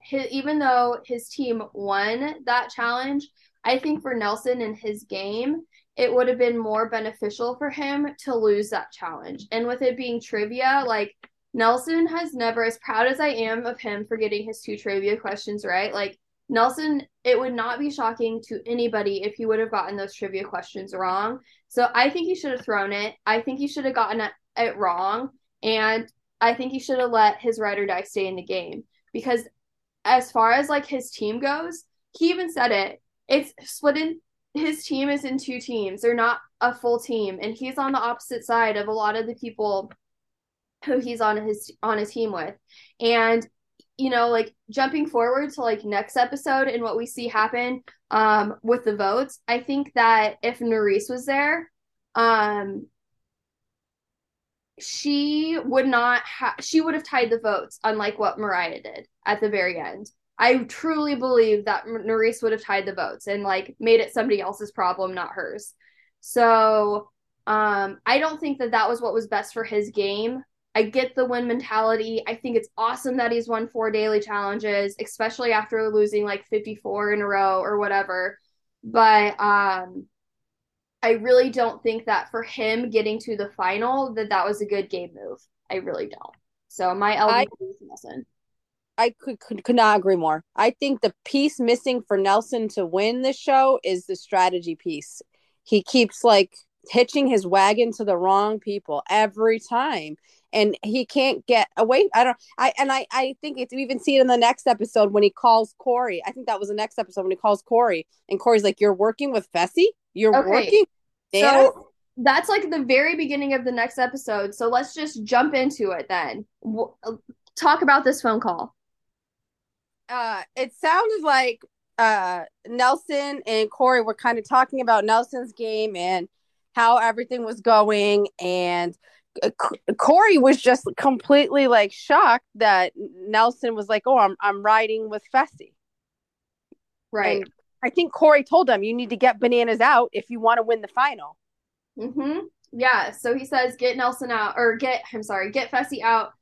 his, even though his team won that challenge, I think for Nelson and his game, it would have been more beneficial for him to lose that challenge. And with it being trivia, like Nelson has never, as proud as I am of him for getting his two trivia questions right, like Nelson, it would not be shocking to anybody if he would have gotten those trivia questions wrong. So I think he should have thrown it. I think he should have gotten it, it wrong. And I think he should have let his ride or die stay in the game. Because as far as like his team goes, he even said it. It's split in his team is in two teams. They're not a full team, and he's on the opposite side of a lot of the people who he's on his on a team with. And you know, like jumping forward to like next episode and what we see happen um with the votes, I think that if Nurys was there, um she would not have she would have tied the votes unlike what Moriah did at the very end. I truly believe that Nurys would have tied the votes and like made it somebody else's problem, not hers. So um, I don't think that that was what was best for his game. I get the win mentality. I think it's awesome that he's won four daily challenges, especially after losing like 54 in a row or whatever. But um, I really don't think that for him getting to the final that that was a good game move. I really don't. So my LV is Nelson. I could, could could not agree more. I think the piece missing for Nelson to win this show is the strategy piece. He keeps like hitching his wagon to the wrong people every time and he can't get away i don't i and i i think it's we even see it in the next episode when he calls Corey. i think that was the next episode when he calls Corey, and Corey's like you're working with fessy you're okay. working so that's like the very beginning of the next episode so let's just jump into it then talk about this phone call uh, it sounded like uh, Nelson and Corey were kind of talking about Nelson's game and how everything was going. And Corey was just completely like shocked that Nelson was like, "Oh, I'm I'm riding with Fessy." Right. And I think Corey told him, "You need to get bananas out if you want to win the final." Hmm. Yeah. So he says, "Get Nelson out, or get I'm sorry, get Fessy out,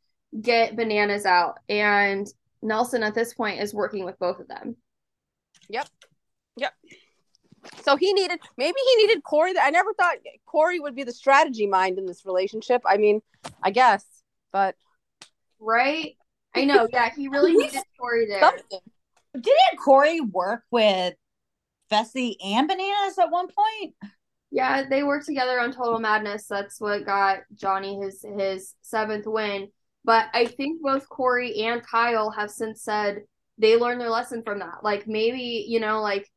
get bananas out," and Nelson at this point is working with both of them. Yep. Yep. So he needed maybe he needed Corey. I never thought Corey would be the strategy mind in this relationship. I mean, I guess, but right. I know. Yeah, he really needed Corey there. Something. Didn't Corey work with Fessy and Bananas at one point? Yeah, they worked together on Total Madness. That's what got Johnny his his seventh win. But I think both Corey and Kyle have since said they learned their lesson from that. Like maybe, you know, like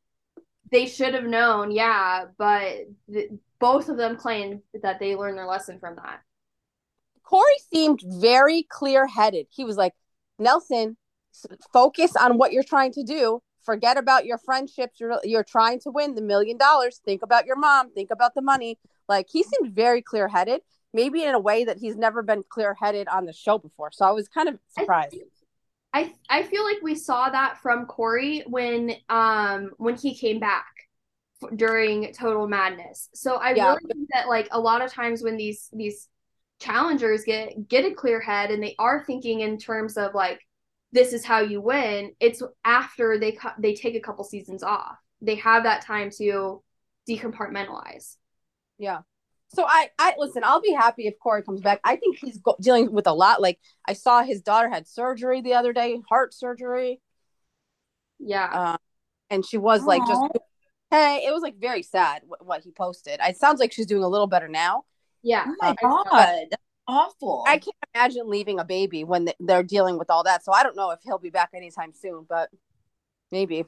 they should have known, yeah, but th- both of them claimed that they learned their lesson from that. Corey seemed very clear headed. He was like, Nelson, focus on what you're trying to do. Forget about your friendships. You're you're trying to win the million dollars. Think about your mom. Think about the money. Like he seemed very clear headed maybe in a way that he's never been clear headed on the show before. So I was kind of surprised. I I feel like we saw that from Corey when um when he came back during Total Madness. So I yeah. really think that like a lot of times when these these challengers get get a clear head and they are thinking in terms of like this is how you win, it's after they they take a couple seasons off. They have that time to decompartmentalize. Yeah. So I, I listen. I'll be happy if Corey comes back. I think he's go- dealing with a lot. Like I saw his daughter had surgery the other day, heart surgery. Yeah, uh, and she was Aww. like just hey. It was like very sad what, what, he posted. It sounds like she's doing a little better now. Yeah. Oh my uh, god, awful. I can't imagine leaving a baby when they're dealing with all that. So I don't know if he'll be back anytime soon, but maybe.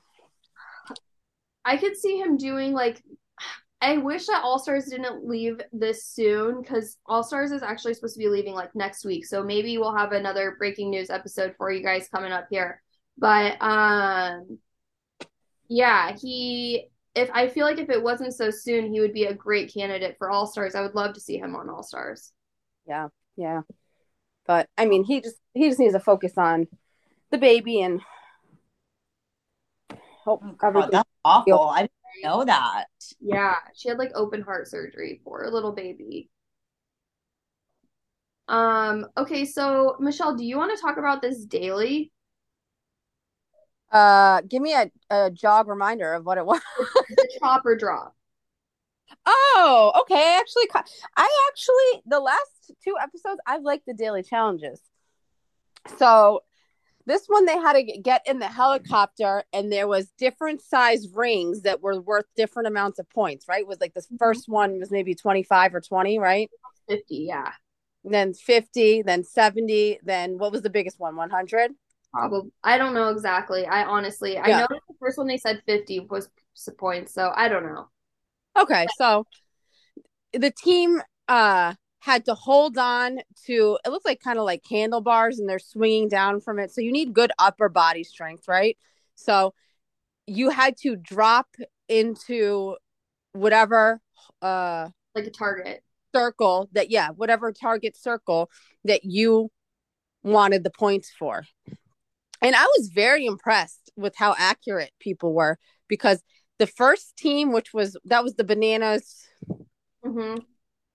I could see him doing like I wish that All Stars didn't leave this soon because All Stars is actually supposed to be leaving like next week. So maybe we'll have another breaking news episode for you guys coming up here. But um yeah, he if I feel like if it wasn't so soon, he would be a great candidate for All Stars. I would love to see him on All Stars. Yeah, yeah. But I mean he just he just needs to focus on the baby and hope oh, that's awful. I know that. Yeah, she had like open heart surgery for a little baby. Um, okay, so Michelle, do you want to talk about this daily? Uh, give me a, a jog reminder of what it was. the chopper drop. Oh, okay. I actually, I actually, the last two episodes, I've liked the daily challenges. So this one they had to get in the helicopter and there was different size rings that were worth different amounts of points, right? It was like the mm-hmm. first one was maybe 25 or 20, right? 50, yeah. Then 50, then 70, then what was the biggest one? 100? Probably. I don't know exactly. I honestly, yeah. I know the first one they said 50 was points, so I don't know. Okay, so the team uh had to hold on to it looks like kind of like handlebars and they're swinging down from it. So you need good upper body strength right? So you had to drop into whatever uh like a target. circle that yeah whatever target circle that you wanted the points for. And i was very impressed with how accurate people were because the first team which was that was the bananas mm-hmm.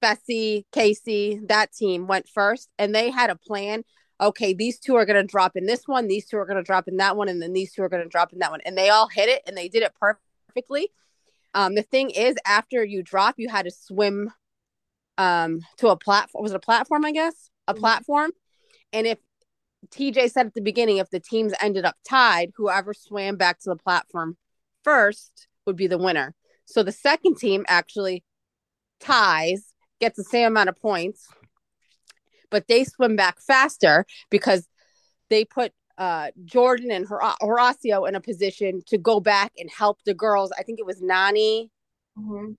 Fessy, Kaycee, that team went first and they had a plan. Okay, these two are going to drop in this one, these two are going to drop in that one, and then these two are going to drop in that one. And they all hit it and they did it perfectly. Um, the thing is, after you drop, you had to swim um, to a platform. Was it a platform, I guess? A mm-hmm. platform. And if TJ said at the beginning, if the teams ended up tied, whoever swam back to the platform first would be the winner. So the second team actually ties gets the same amount of points, but they swim back faster because they put uh, Jordan and Hor- Horacio in a position to go back and help the girls. I think it was Nany. Mm-hmm.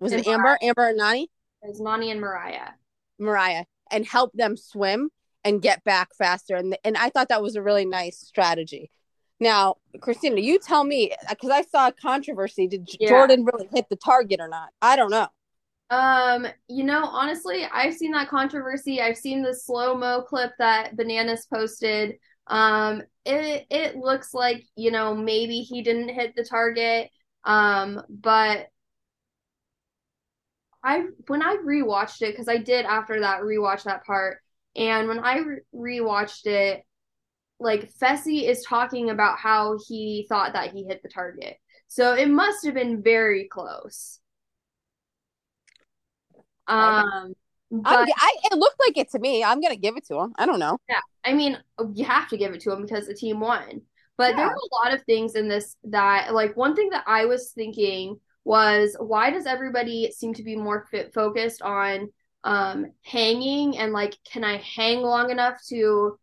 Was and it Amber? Moriah. Amber and Nany? It was Nany and Moriah. Moriah. And help them swim and get back faster. And, and I thought that was a really nice strategy. Now, Christina, you tell me because I saw a controversy. Did yeah. Jordan really hit the target or not? I don't know. Um, you know, honestly, I've seen that controversy. I've seen the slow mo clip that Bananas posted. Um, it it looks like you know maybe he didn't hit the target. Um, but I when I rewatched it because I did after that rewatch that part, and when I re- rewatched it, like Fessy is talking about how he thought that he hit the target, so it must have been very close. Um, but, I, it looked like it to me. I'm gonna give it to him. I don't know. Yeah, I mean, you have to give it to him because the team won. But yeah. there were a lot of things in this that, like, one thing that I was thinking was, why does everybody seem to be more fit focused on um hanging and like, can I hang long enough to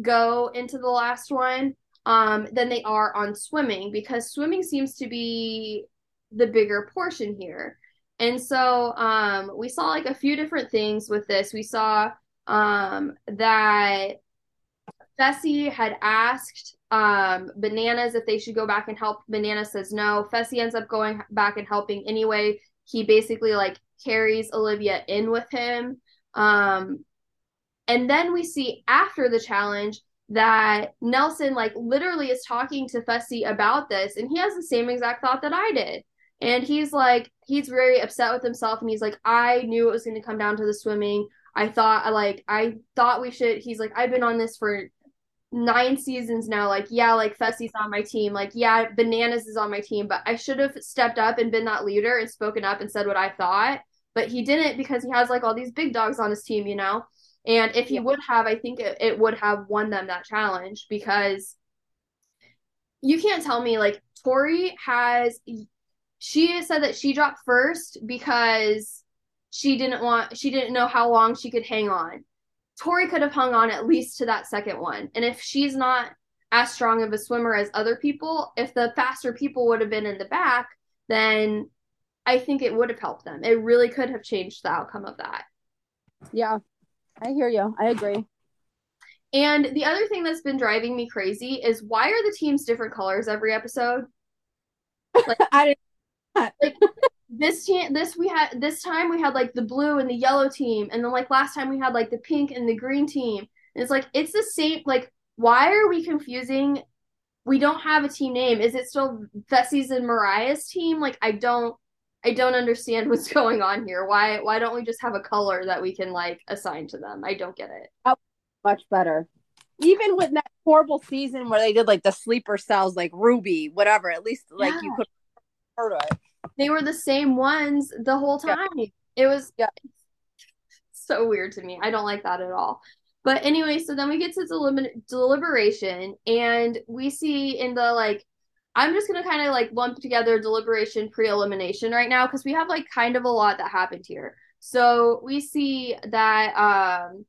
go into the last one? Um, than they are on swimming because swimming seems to be the bigger portion here. And so um, we saw like a few different things with this. We saw um, that Fessy had asked um, Bananas if they should go back and help. Banana says no. Fessy ends up going back and helping anyway. He basically like carries Olivia in with him. Um, and then we see after the challenge, that Nelson like literally is talking to Fessy about this and he has the same exact thought that I did. And he's like he's very upset with himself and he's like I knew it was going to come down to the swimming. I thought like I thought we should he's like I've been on this for nine seasons now like yeah like Fessy's on my team like yeah bananas is on my team but I should have stepped up and been that leader and spoken up and said what I thought but he didn't because he has like all these big dogs on his team you know and if he yeah. would have I think it, it would have won them that challenge because you can't tell me like Tori has she said that she dropped first because she didn't want she didn't know how long she could hang on Tori could have hung on at least to that second one. And if she's not as strong of a swimmer as other people, if the faster people would have been in the back, then I think it would have helped them. It really could have changed the outcome of that. Yeah, I hear you. I agree. And the other thing that's been driving me crazy is why are the teams different colors every episode? Like, I didn't. Like this team this we had this time we had like the blue and the yellow team and then like last time we had like the pink and the green team. And it's like it's the same like why are we confusing? We don't have a team name. Is it still Fessy's and moriah's team? Like i don't i don't understand what's going on here. Why why don't we just have a color that we can like assign to them? I don't get it. Much better. Even with that horrible season where they did like the sleeper cells like ruby whatever at least like yeah. you could heard of it they were the same ones the whole time. Yeah. It was yeah. so weird to me. I don't like that at all. But anyway, so then we get to delim- deliberation and we see in the like I'm just gonna kind of like lump together deliberation pre-elimination right now because we have like kind of a lot that happened here. So we see that um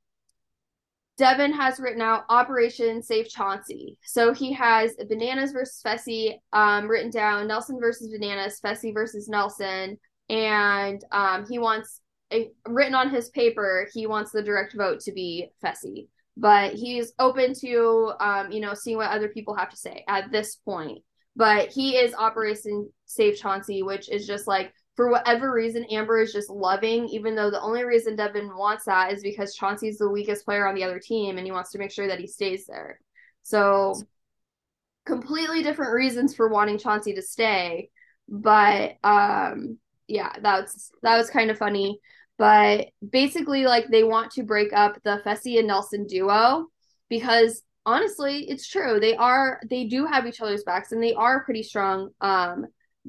Devin has written out Operation Save Chauncey. So he has Bananas versus Fessy um, written down, Nelson versus Bananas, Fessy versus Nelson, and um, he wants a, written on his paper. He wants the direct vote to be Fessy, but he's open to um, you know seeing what other people have to say at this point. But he is Operation Save Chauncey, which is just like for whatever reason, Amber is just loving, even though the only reason Devin wants that is because Chauncey's the weakest player on the other team and he wants to make sure that he stays there. So, completely different reasons for wanting Chauncey to stay. But, um, yeah, that's that was kind of funny. But basically, like, they want to break up the Fessy and Nelson duo because honestly, it's true. They are, they do have each other's backs and they are pretty strong. Um,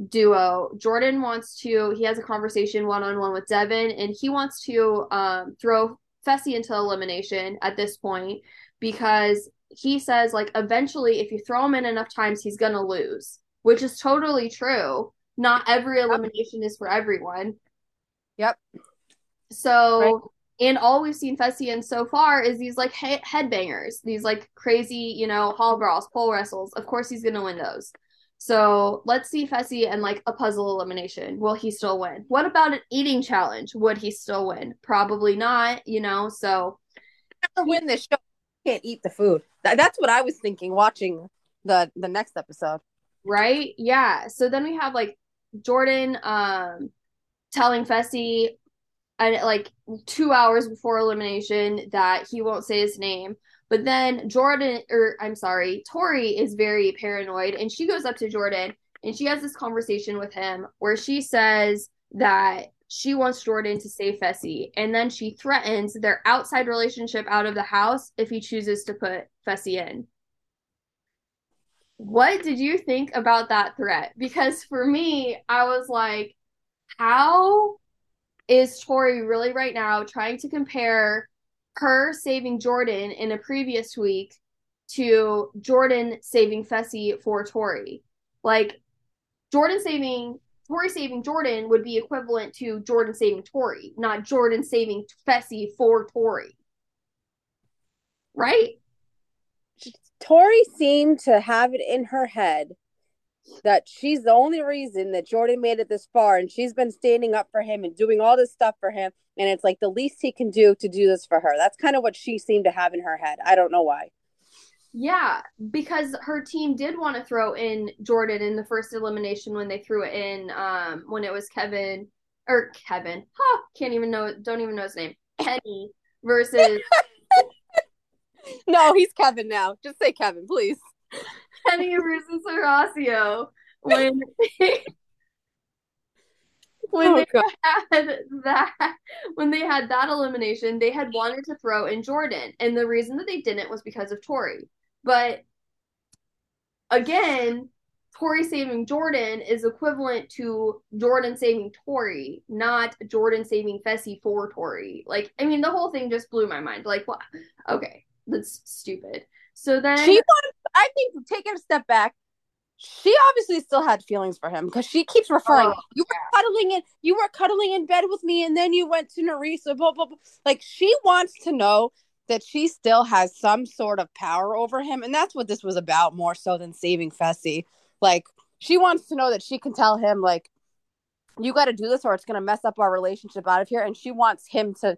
duo. Jordan wants to, he has a conversation one on one with Devin, and he wants to um, throw Fessy into elimination at this point because he says, like, eventually, if you throw him in enough times, he's going to lose, which is totally true. Not every elimination yep. is for everyone. Yep. So, right. and all we've seen Fessy in so far is these like he- headbangers, these like crazy, you know, hall brawls, pole wrestles. Of course, he's going to win those. So let's see Fessy and like a puzzle elimination. Will he still win? What about an eating challenge? Would he still win? Probably not, you know. So never win this show. Can't eat the food. That's what I was thinking watching the the next episode. Right? Yeah. So then we have like Jordan um telling Fessy and like two hours before elimination that he won't say his name. But then Jordan, or I'm sorry, Tori is very paranoid and she goes up to Jordan and she has this conversation with him where she says that she wants Jordan to save Fessy. And then she threatens their outside relationship out of the house if he chooses to put Fessy in. What did you think about that threat? Because for me, I was like, how is Tori really right now trying to compare her saving Jordan in a previous week to Jordan saving Fessy for Tori. Like Jordan saving Tori saving Jordan would be equivalent to Jordan saving Tori, not Jordan saving Fessy for Tori. Right? Tori seemed to have it in her head that she's the only reason that Jordan made it this far and she's been standing up for him and doing all this stuff for him and it's like the least he can do to do this for her. That's kind of what she seemed to have in her head. I don't know why. Yeah, because her team did want to throw in Jordan in the first elimination when they threw it in um when it was Kevin or Kevin. Huh, can't even know don't even know his name. Kenny versus no, he's Kevin now. Just say Kevin, please. Kenny versus Horacio when when oh, they God. had that when they had that elimination, they had wanted to throw in Jordan, and the reason that they didn't was because of Tori. But again, Tori saving Jordan is equivalent to Jordan saving Tori, not Jordan saving Fessy for Tori. Like, I mean, the whole thing just blew my mind. Like, what? Okay, that's stupid. So then she wanted, I think, taking a step back, she obviously still had feelings for him because she keeps referring. Oh, you were cuddling in, you were cuddling in bed with me, and then you went to Nerissa. Blah blah blah. Like she wants to know that she still has some sort of power over him, and that's what this was about more so than saving Fessy. Like she wants to know that she can tell him like, you got to do this, or it's gonna mess up our relationship out of here, and she wants him to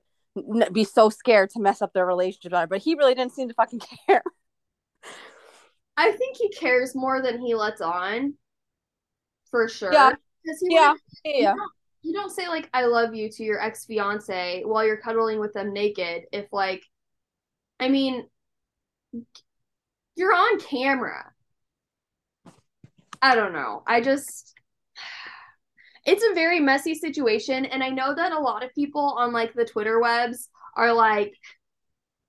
be so scared to mess up their relationship out. But he really didn't seem to fucking care. I think he cares more than he lets on, for sure. Yeah, yeah, yeah. You don't, you don't say like "I love you" to your ex fiance while you're cuddling with them naked. If like, I mean, you're on camera. I don't know. I just it's a very messy situation and I know that a lot of people on like the Twitter webs are like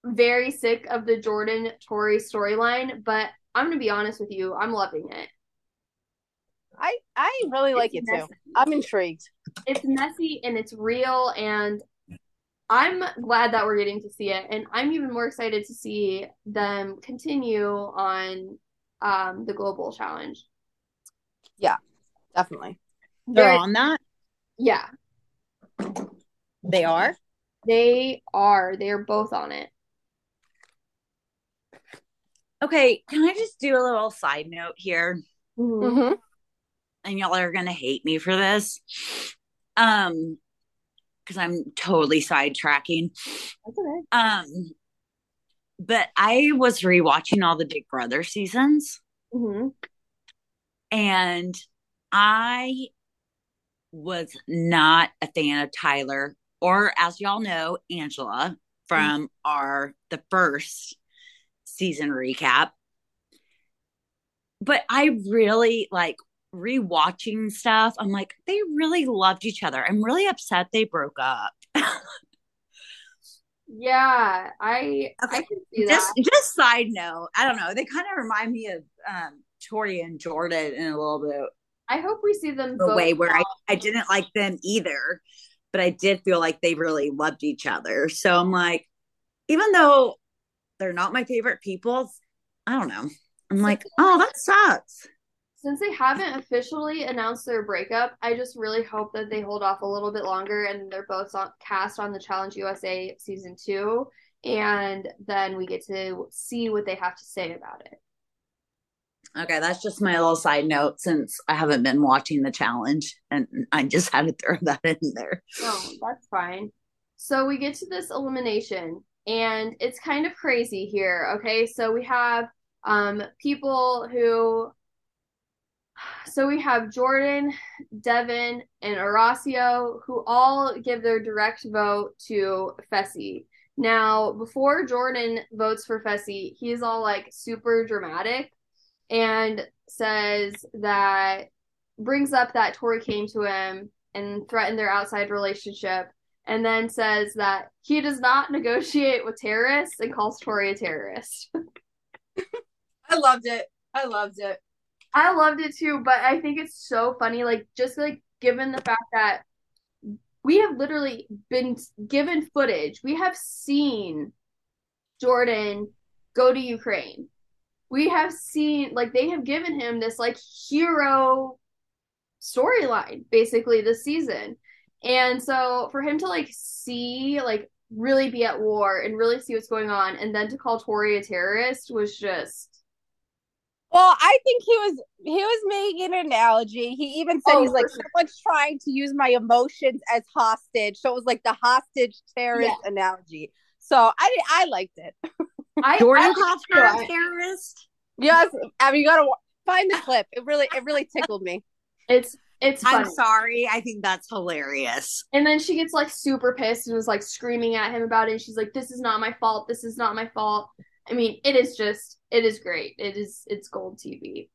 very sick of the Jordan Tori storyline, but I'm gonna be honest with you, I'm loving it. I I really it's like it messy. too. I'm intrigued. It's messy and it's real and I'm glad that we're getting to see it and I'm even more excited to see them continue on um the global challenge. Yeah, definitely. They're, They're on that? Yeah. They are? They are. They are both on it. Okay, can I just do a little side note here? Mm-hmm. mm-hmm. And y'all are gonna hate me for this. Um, because I'm totally sidetracking. That's Okay. Um, but I was rewatching all the Big Brother seasons, mm-hmm. and I was not a fan of Tyler or, as y'all know, Angela from mm-hmm. our the first season recap. But I really like rewatching stuff. I'm like, they really loved each other. I'm really upset they broke up. yeah, I okay. I can see just, that. Just side note, I don't know. They kind of remind me of um Tori and Jordan in a little bit. I hope we see them the way where I, I didn't like them either, but I did feel like they really loved each other. So I'm like, even though they're not my favorite people. I don't know. I'm like, oh, that sucks. Since they haven't officially announced their breakup, I just really hope that they hold off a little bit longer and they're both on, cast on the Challenge USA season two, and then we get to see what they have to say about it. Okay, that's just my little side note since I haven't been watching the challenge and I just had to throw that in there. Oh, that's fine. So we get to this elimination and it's kind of crazy here. Okay, so we have um, people who, so we have Jordan, Devin, and Horacio who all give their direct vote to Fessy. Now, before Jordan votes for Fessy, he's all like super dramatic and says that brings up that Tori came to him and threatened their outside relationship and then says that he does not negotiate with terrorists and calls Tori a terrorist. I loved it. I loved it. I loved it too, but I think it's so funny. Like, just like given the fact that we have literally been given footage, we have seen Jordan go to Ukraine. We have seen, like, they have given him this, like, hero storyline basically this season. And so for him to like see like really be at war and really see what's going on and then to call Tori a terrorist was just well, I think he was he was making an analogy. He even said oh, he's like sure. someone's trying to use my emotions as hostage. So it was like the hostage terrorist yeah. analogy. So I I liked it. I, Jordan called her a terrorist. Yes, I mean you gotta find the clip. It really it really tickled me. It's it's funny. I'm sorry. I think that's hilarious. And then she gets like super pissed and was like screaming at him about it. And she's like, This is not my fault. This is not my fault. I mean, it is just it is great. It is it's gold TV.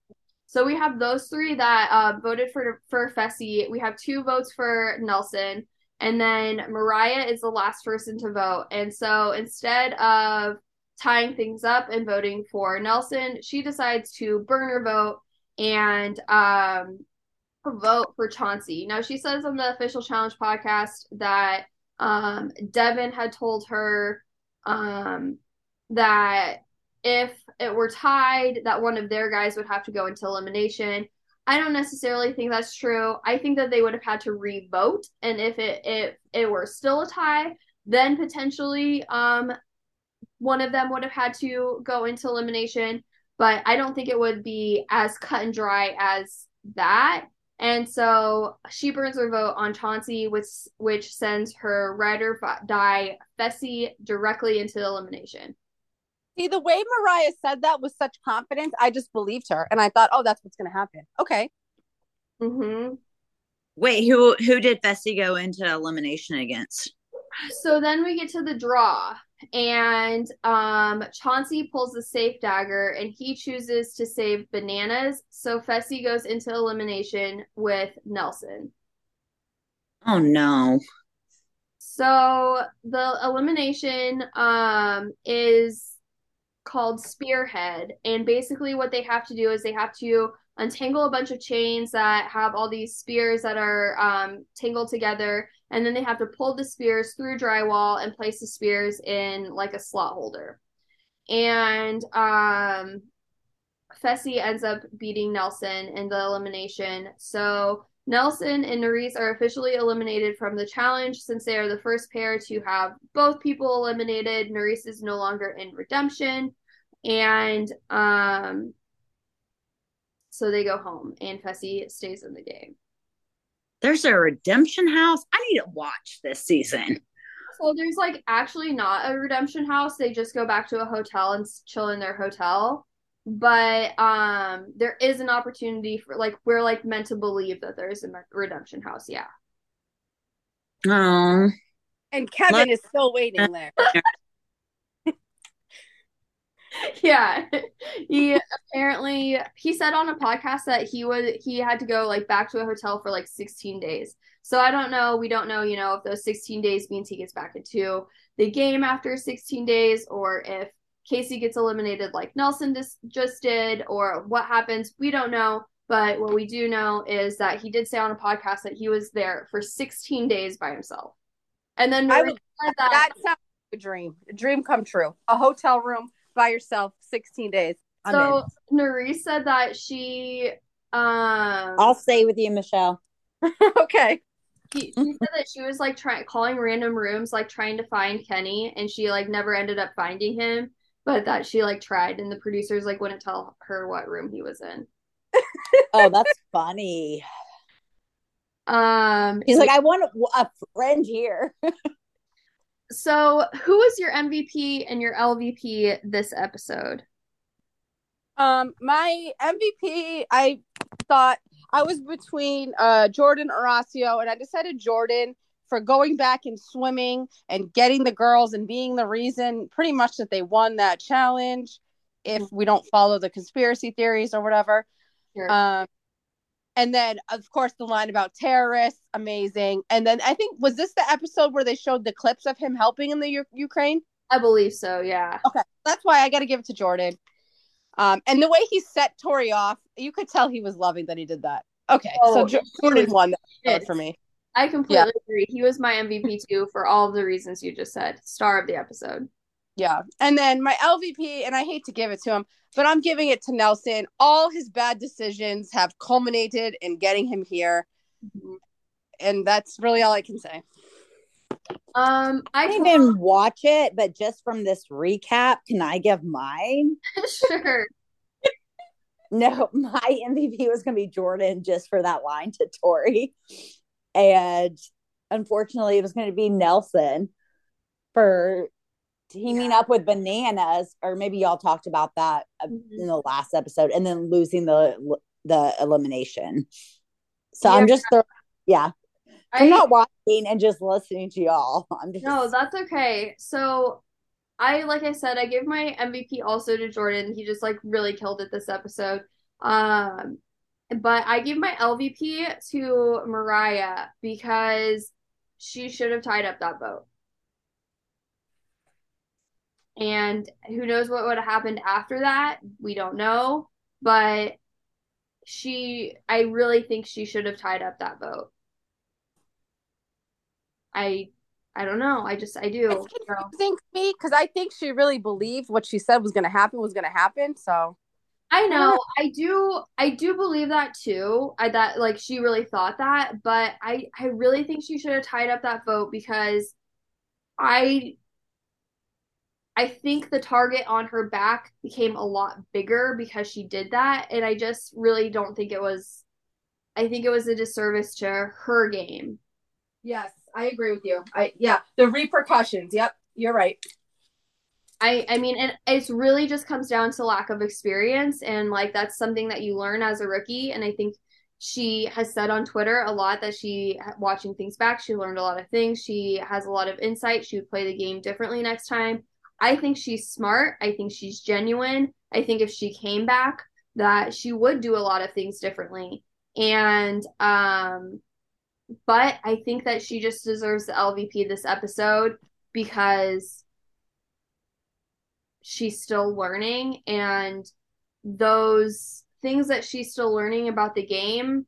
So we have those three that uh, voted for for Fessy. We have two votes for Nelson, and then Mariah is the last person to vote. And so instead of tying things up and voting for Nelson, she decides to burn her vote and um, vote for Chauncey. Now she says on the official challenge podcast that um, Devin had told her um, that if it were tied, that one of their guys would have to go into elimination. I don't necessarily think that's true. I think that they would have had to re-vote, and if it if it were still a tie, then potentially um one of them would have had to go into elimination. But I don't think it would be as cut and dry as that. And so she burns her vote on Chauncey, which which sends her ride or die Fessy directly into elimination. See, the way Moriah said that with such confidence, I just believed her, and I thought, oh, that's what's going to happen. Okay. Mm-hmm. Wait, who who did Fessy go into elimination against? So then we get to the draw, and um, Chauncey pulls the safe dagger, and he chooses to save bananas. So Fessy goes into elimination with Nelson. Oh no! So the elimination um, is called Spearhead. And basically, what they have to do is they have to untangle a bunch of chains that have all these spears that are um, tangled together. And then they have to pull the spears through drywall and place the spears in like a slot holder. And um, Fessy ends up beating Nelson in the elimination. So Nelson and Nurys are officially eliminated from the challenge since they are the first pair to have both people eliminated. Nurys is no longer in redemption. And um, so they go home, and Fessy stays in the game. There's a redemption house. I need to watch this season. So there's like actually not a redemption house. They just go back to a hotel and chill in their hotel but um there is an opportunity for like we're like meant to believe that there is a redemption house yeah oh and kevin Let- is still waiting there yeah he apparently he said on a podcast that he would he had to go like back to a hotel for like 16 days so i don't know we don't know you know if those 16 days means he gets back into the game after 16 days or if Kaycee gets eliminated like Nelson just, just did, or what happens, we don't know. But what we do know is that he did say on a podcast that he was there for 16 days by himself. And then I would, that, that sounds like a dream, a dream come true. A hotel room by yourself, 16 days. I'm so Nurys said that she um I'll stay with you, Michelle. okay. She, she said that she was like trying calling random rooms, like trying to find Kenny, and she like never ended up finding him but that she like tried and the producers like wouldn't tell her what room he was in. oh, that's funny. Um He's so, like, I want a friend here. so who is your MVP and your LVP this episode? Um my MVP I thought I was between uh Jordan Horacio and I decided Jordan for going back and swimming and getting the girls and being the reason pretty much that they won that challenge if we don't follow the conspiracy theories or whatever. Sure. Um, and then, of course, the line about terrorists, amazing. And then I think, was this the episode where they showed the clips of him helping in the U- Ukraine? I believe so, yeah. Okay. That's why I got to give it to Jordan. Um, and the way he set Tori off, you could tell he was loving that he did that. Okay. Oh, so Jordan won that for me. I completely yeah. agree. He was my MVP too for all of the reasons you just said. Star of the episode. Yeah. And then my LVP, and I hate to give it to him, but I'm giving it to Nelson. All his bad decisions have culminated in getting him here. Mm-hmm. And that's really all I can say. Um, I didn't even watch it, but just from this recap, can I give mine? sure. no, my MVP was going to be Jordan just for that line to Tori and unfortunately it was going to be nelson for teaming yeah. up with bananas or maybe y'all talked about that mm-hmm. in the last episode and then losing the the elimination so yeah. i'm just yeah I, am not watching and just listening to y'all i'm just no that's okay so I like I said, I give my MVP also to Jordan. He just like really killed it this episode. Um, but I give my LVP to Moriah because she should have tied up that boat. And who knows what would have happened after that? We don't know. But she, I really think she should have tied up that boat. I, I don't know. I just, I do. It's confusing to me because I think she really believed what she said was going to happen was going to happen. So I know, I do, I do believe that too. I that like she really thought that, but I, I really think she should have tied up that vote because I I think the target on her back became a lot bigger because she did that. And I just really don't think it was, I think it was a disservice to her game. Yes, I agree with you. I, yeah, the repercussions. Yep, you're right. I, I mean, and it's really just comes down to lack of experience. And like, that's something that you learn as a rookie. And I think she has said on Twitter a lot that she, watching things back, she learned a lot of things. She has a lot of insight. She would play the game differently next time I think she's smart. I think she's genuine. I think if she came back, that she would do a lot of things differently. And um but I think that she just deserves the LVP this episode because she's still learning and those things that she's still learning about the game,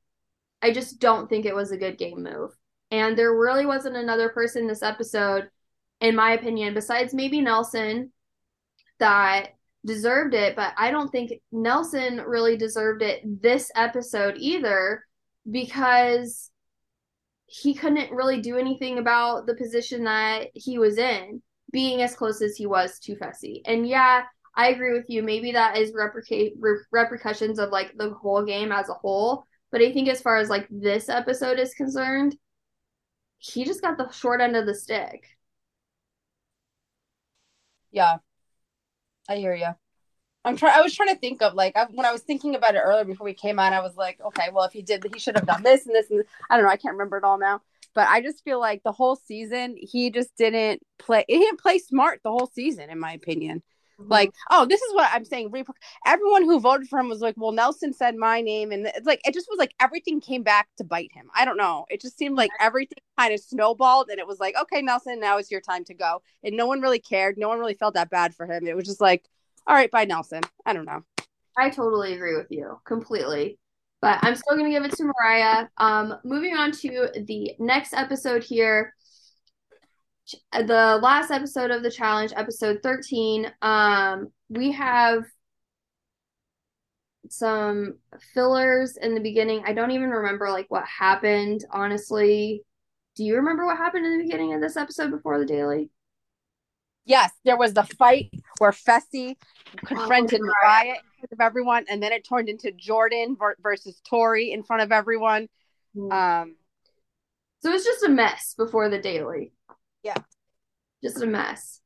I just don't think it was a good game move. And there really wasn't another person this episode in my opinion, besides maybe Nelson, that deserved it. But I don't think Nelson really deserved it this episode either because he couldn't really do anything about the position that he was in, being as close as he was to Fessy. And yeah, I agree with you. Maybe that is re- repercussions of like the whole game as a whole. But I think as far as like this episode is concerned, he just got the short end of the stick. Yeah, I hear you. I'm trying. I was trying to think of like I, when I was thinking about it earlier before we came on. I was like, okay, well, if he did, he should have done this and this and this. I don't know. I can't remember it all now. But I just feel like the whole season he just didn't play. He didn't play smart the whole season, in my opinion. Mm-hmm. Like, oh, this is what I'm saying. Everyone who voted for him was like, well, Nelson said my name. And it's like, it just was like everything came back to bite him. I don't know. It just seemed like everything kind of snowballed and it was like, okay, Nelson, now it's your time to go. And no one really cared. No one really felt that bad for him. It was just like, all right, bye, Nelson. I don't know. I totally agree with you completely. But I'm still going to give it to Moriah. Um, moving on to the next episode here the last episode of the challenge, episode 13, um, we have some fillers in the beginning. I don't even remember like what happened, honestly. Do you remember what happened in the beginning of this episode before the daily? Yes, there was the fight where Fessy confronted oh, Moriah in front of everyone, and then it turned into Jordan versus Tori in front of everyone. Mm-hmm. Um, so it's just a mess before the daily. Yeah. Just a mess.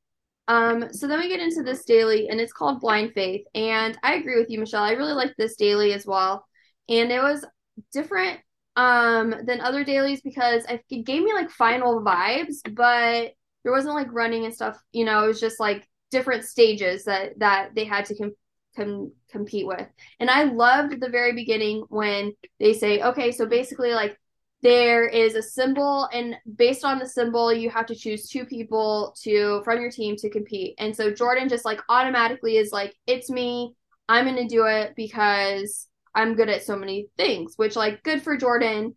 Um, so then we get into this daily and it's called Blind Faith. And I agree with you, Michelle. I really liked this daily as well. And it was different um than other dailies because I, it gave me like final vibes, but there wasn't like running and stuff, you know, it was just like different stages that that they had to com- com- compete with. And I loved the very beginning when they say, okay, so basically like there is a symbol and based on the symbol you have to choose two people to from your team to compete. And so jordan just like automatically is like it's me. I'm gonna do it because i'm good at so many things which like good for jordan.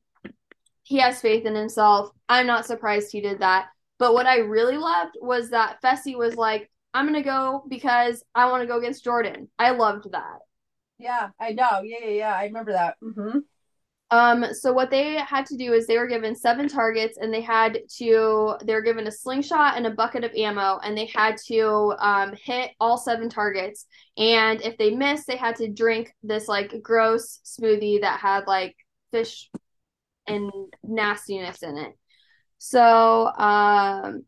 He has faith in himself. I'm not surprised he did that. But what i really loved was that fessy was like i'm gonna go because i want to go against jordan. I loved that. Yeah i know. Yeah yeah yeah. I remember that. Mm-hmm. Um, so what they had to do is they were given seven targets and they had to they were given a slingshot and a bucket of ammo and they had to um, hit all seven targets and if they missed they had to drink this like gross smoothie that had like fish and nastiness in it. So um,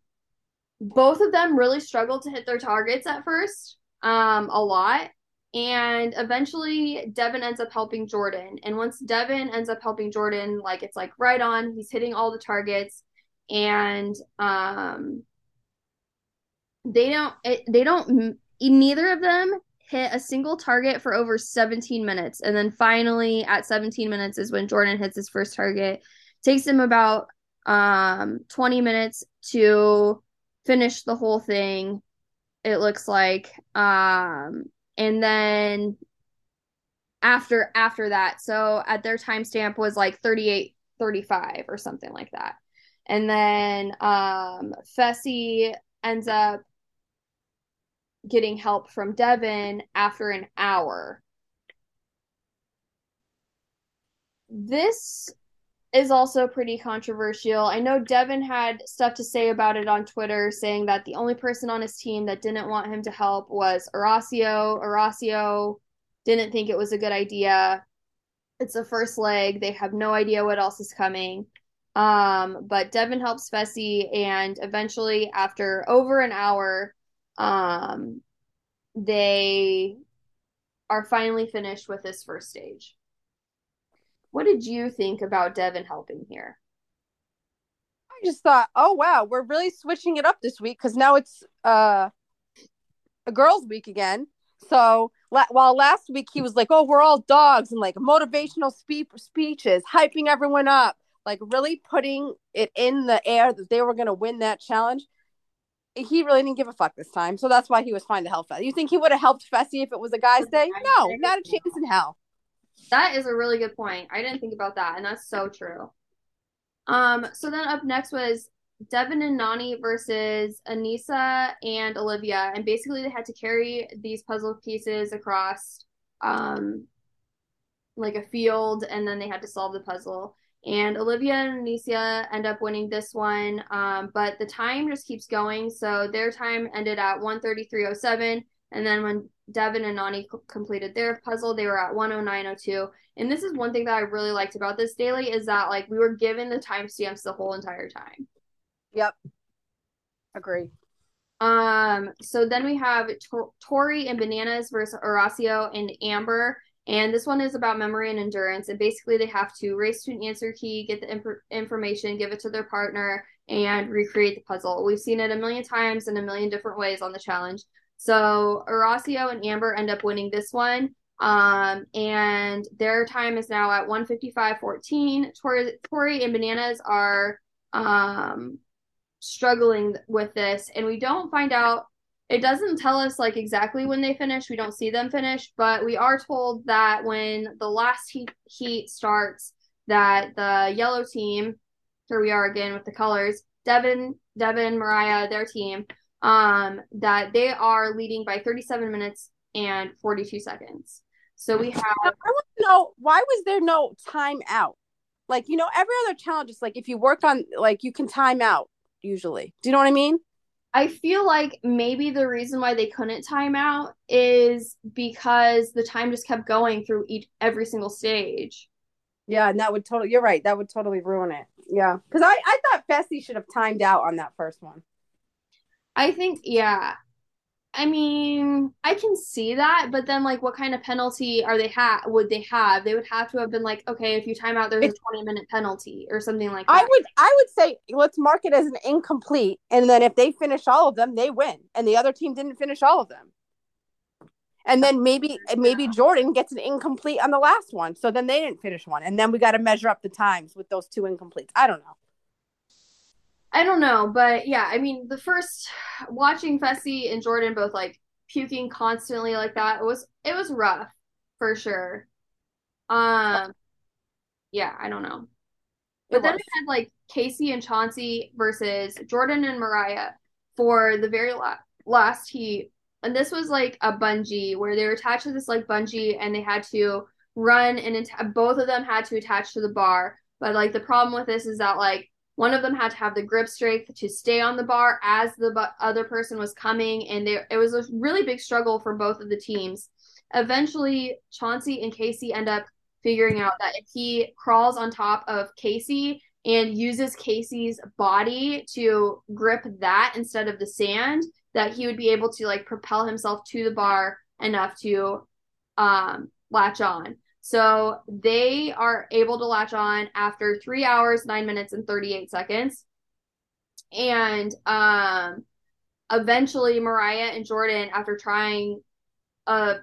both of them really struggled to hit their targets at first um, a lot and eventually Devin ends up helping Jordan. And once Devin ends up helping Jordan, like it's like right on, he's hitting all the targets. And um they don't it, they don't neither of them hit a single target for over 17 minutes and then finally at 17 minutes is when jordan hits his first target takes him about um 20 minutes to finish the whole thing it looks like um and then after after that so at their timestamp was like 38 35 or something like that and then um fessy ends up getting help from Devin after an hour. This is also pretty controversial. I know Devin had stuff to say about it on Twitter, saying that the only person on his team that didn't want him to help was Horacio. Horacio didn't think it was a good idea. It's the first leg. They have no idea what else is coming. Um, but Devin helps Fessy, and eventually, after over an hour, um, they are finally finished with this first stage. What did you think about Devin helping here? I just thought, oh wow, we're really switching it up this week because now it's uh, a girls' week again. So la- while last week he was like, "Oh, we're all dogs," and like motivational spe- speeches, hyping everyone up, like really putting it in the air that they were going to win that challenge he really didn't give a fuck this time. So that's why he was fine to help Fessy. You think he would have helped Fessy if it was a guy's day? No, not a chance in hell. That is a really good point. I didn't think about that, and that's so true. Um, so then up next was Devin and Nany versus Aneesa and Olivia, and basically they had to carry these puzzle pieces across um like a field, and then they had to solve the puzzle. And Olivia and Aneesa end up winning this one, um, but the time just keeps going. So their time ended at 133.07. And then when Devin and Nany completed their puzzle, they were at 109.02. And this is one thing that I really liked about this daily is that like we were given the timestamps the whole entire time. Yep. Agree. Um, so then we have Tor- Tori and Bananas versus Horacio and Amber. And this one is about memory and endurance. And basically, they have to race to an answer key, get the imp- information, give it to their partner, and recreate the puzzle. We've seen it a million times in a million different ways on the challenge. So Horacio and Amber end up winning this one. Um, and their time is now at 155.14. Tori, Tori and Bananas are um, struggling with this. And we don't find out it doesn't tell us like exactly when they finish. We don't see them finish, but we are told that when the last heat, heat starts, that the yellow team, here we are again with the colors, Devin, Devin, Moriah, their team, um, that they are leading by 37 minutes and 42 seconds. So we have. I want to know why was there no time out? Like you know, every other challenge is like if you work on like you can time out usually. Do you know what I mean? I feel like maybe the reason why they couldn't time out is because the time just kept going through each every single stage. Yeah, and that would totally you're right. That would totally ruin it. Yeah. Because I, I thought Fessy should have timed out on that first one. I think yeah. I mean, I can see that, but then like what kind of penalty are they have? would they have? They would have to have been like, okay, if you time out there's a 20 minute penalty or something like that. I would I would say let's mark it as an incomplete and then if they finish all of them, they win. And the other team didn't finish all of them. And then maybe maybe Jordan gets an incomplete on the last one. So then they didn't finish one. And then we got to measure up the times with those two incompletes. I don't know. I don't know, but yeah, I mean, the first watching Fessy and Jordan both like puking constantly like that it was it was rough for sure. Um, yeah, I don't know. But then we had like Kaycee and Chauncey versus Jordan and Moriah for the very la- last heat, and this was like a bungee where they were attached to this like bungee, and they had to run and att- both of them had to attach to the bar. But like the problem with this is that like one of them had to have the grip strength to stay on the bar as the other person was coming, and there it was a really big struggle for both of the teams. Eventually, Chauncey and Kaycee end up figuring out that if he crawls on top of Kaycee and uses Kaycee's body to grip that instead of the sand, that he would be able to like propel himself to the bar enough to um, latch on. So they are able to latch on after three hours, nine minutes, and 38 seconds. And um, eventually Moriah and Jordan, after trying a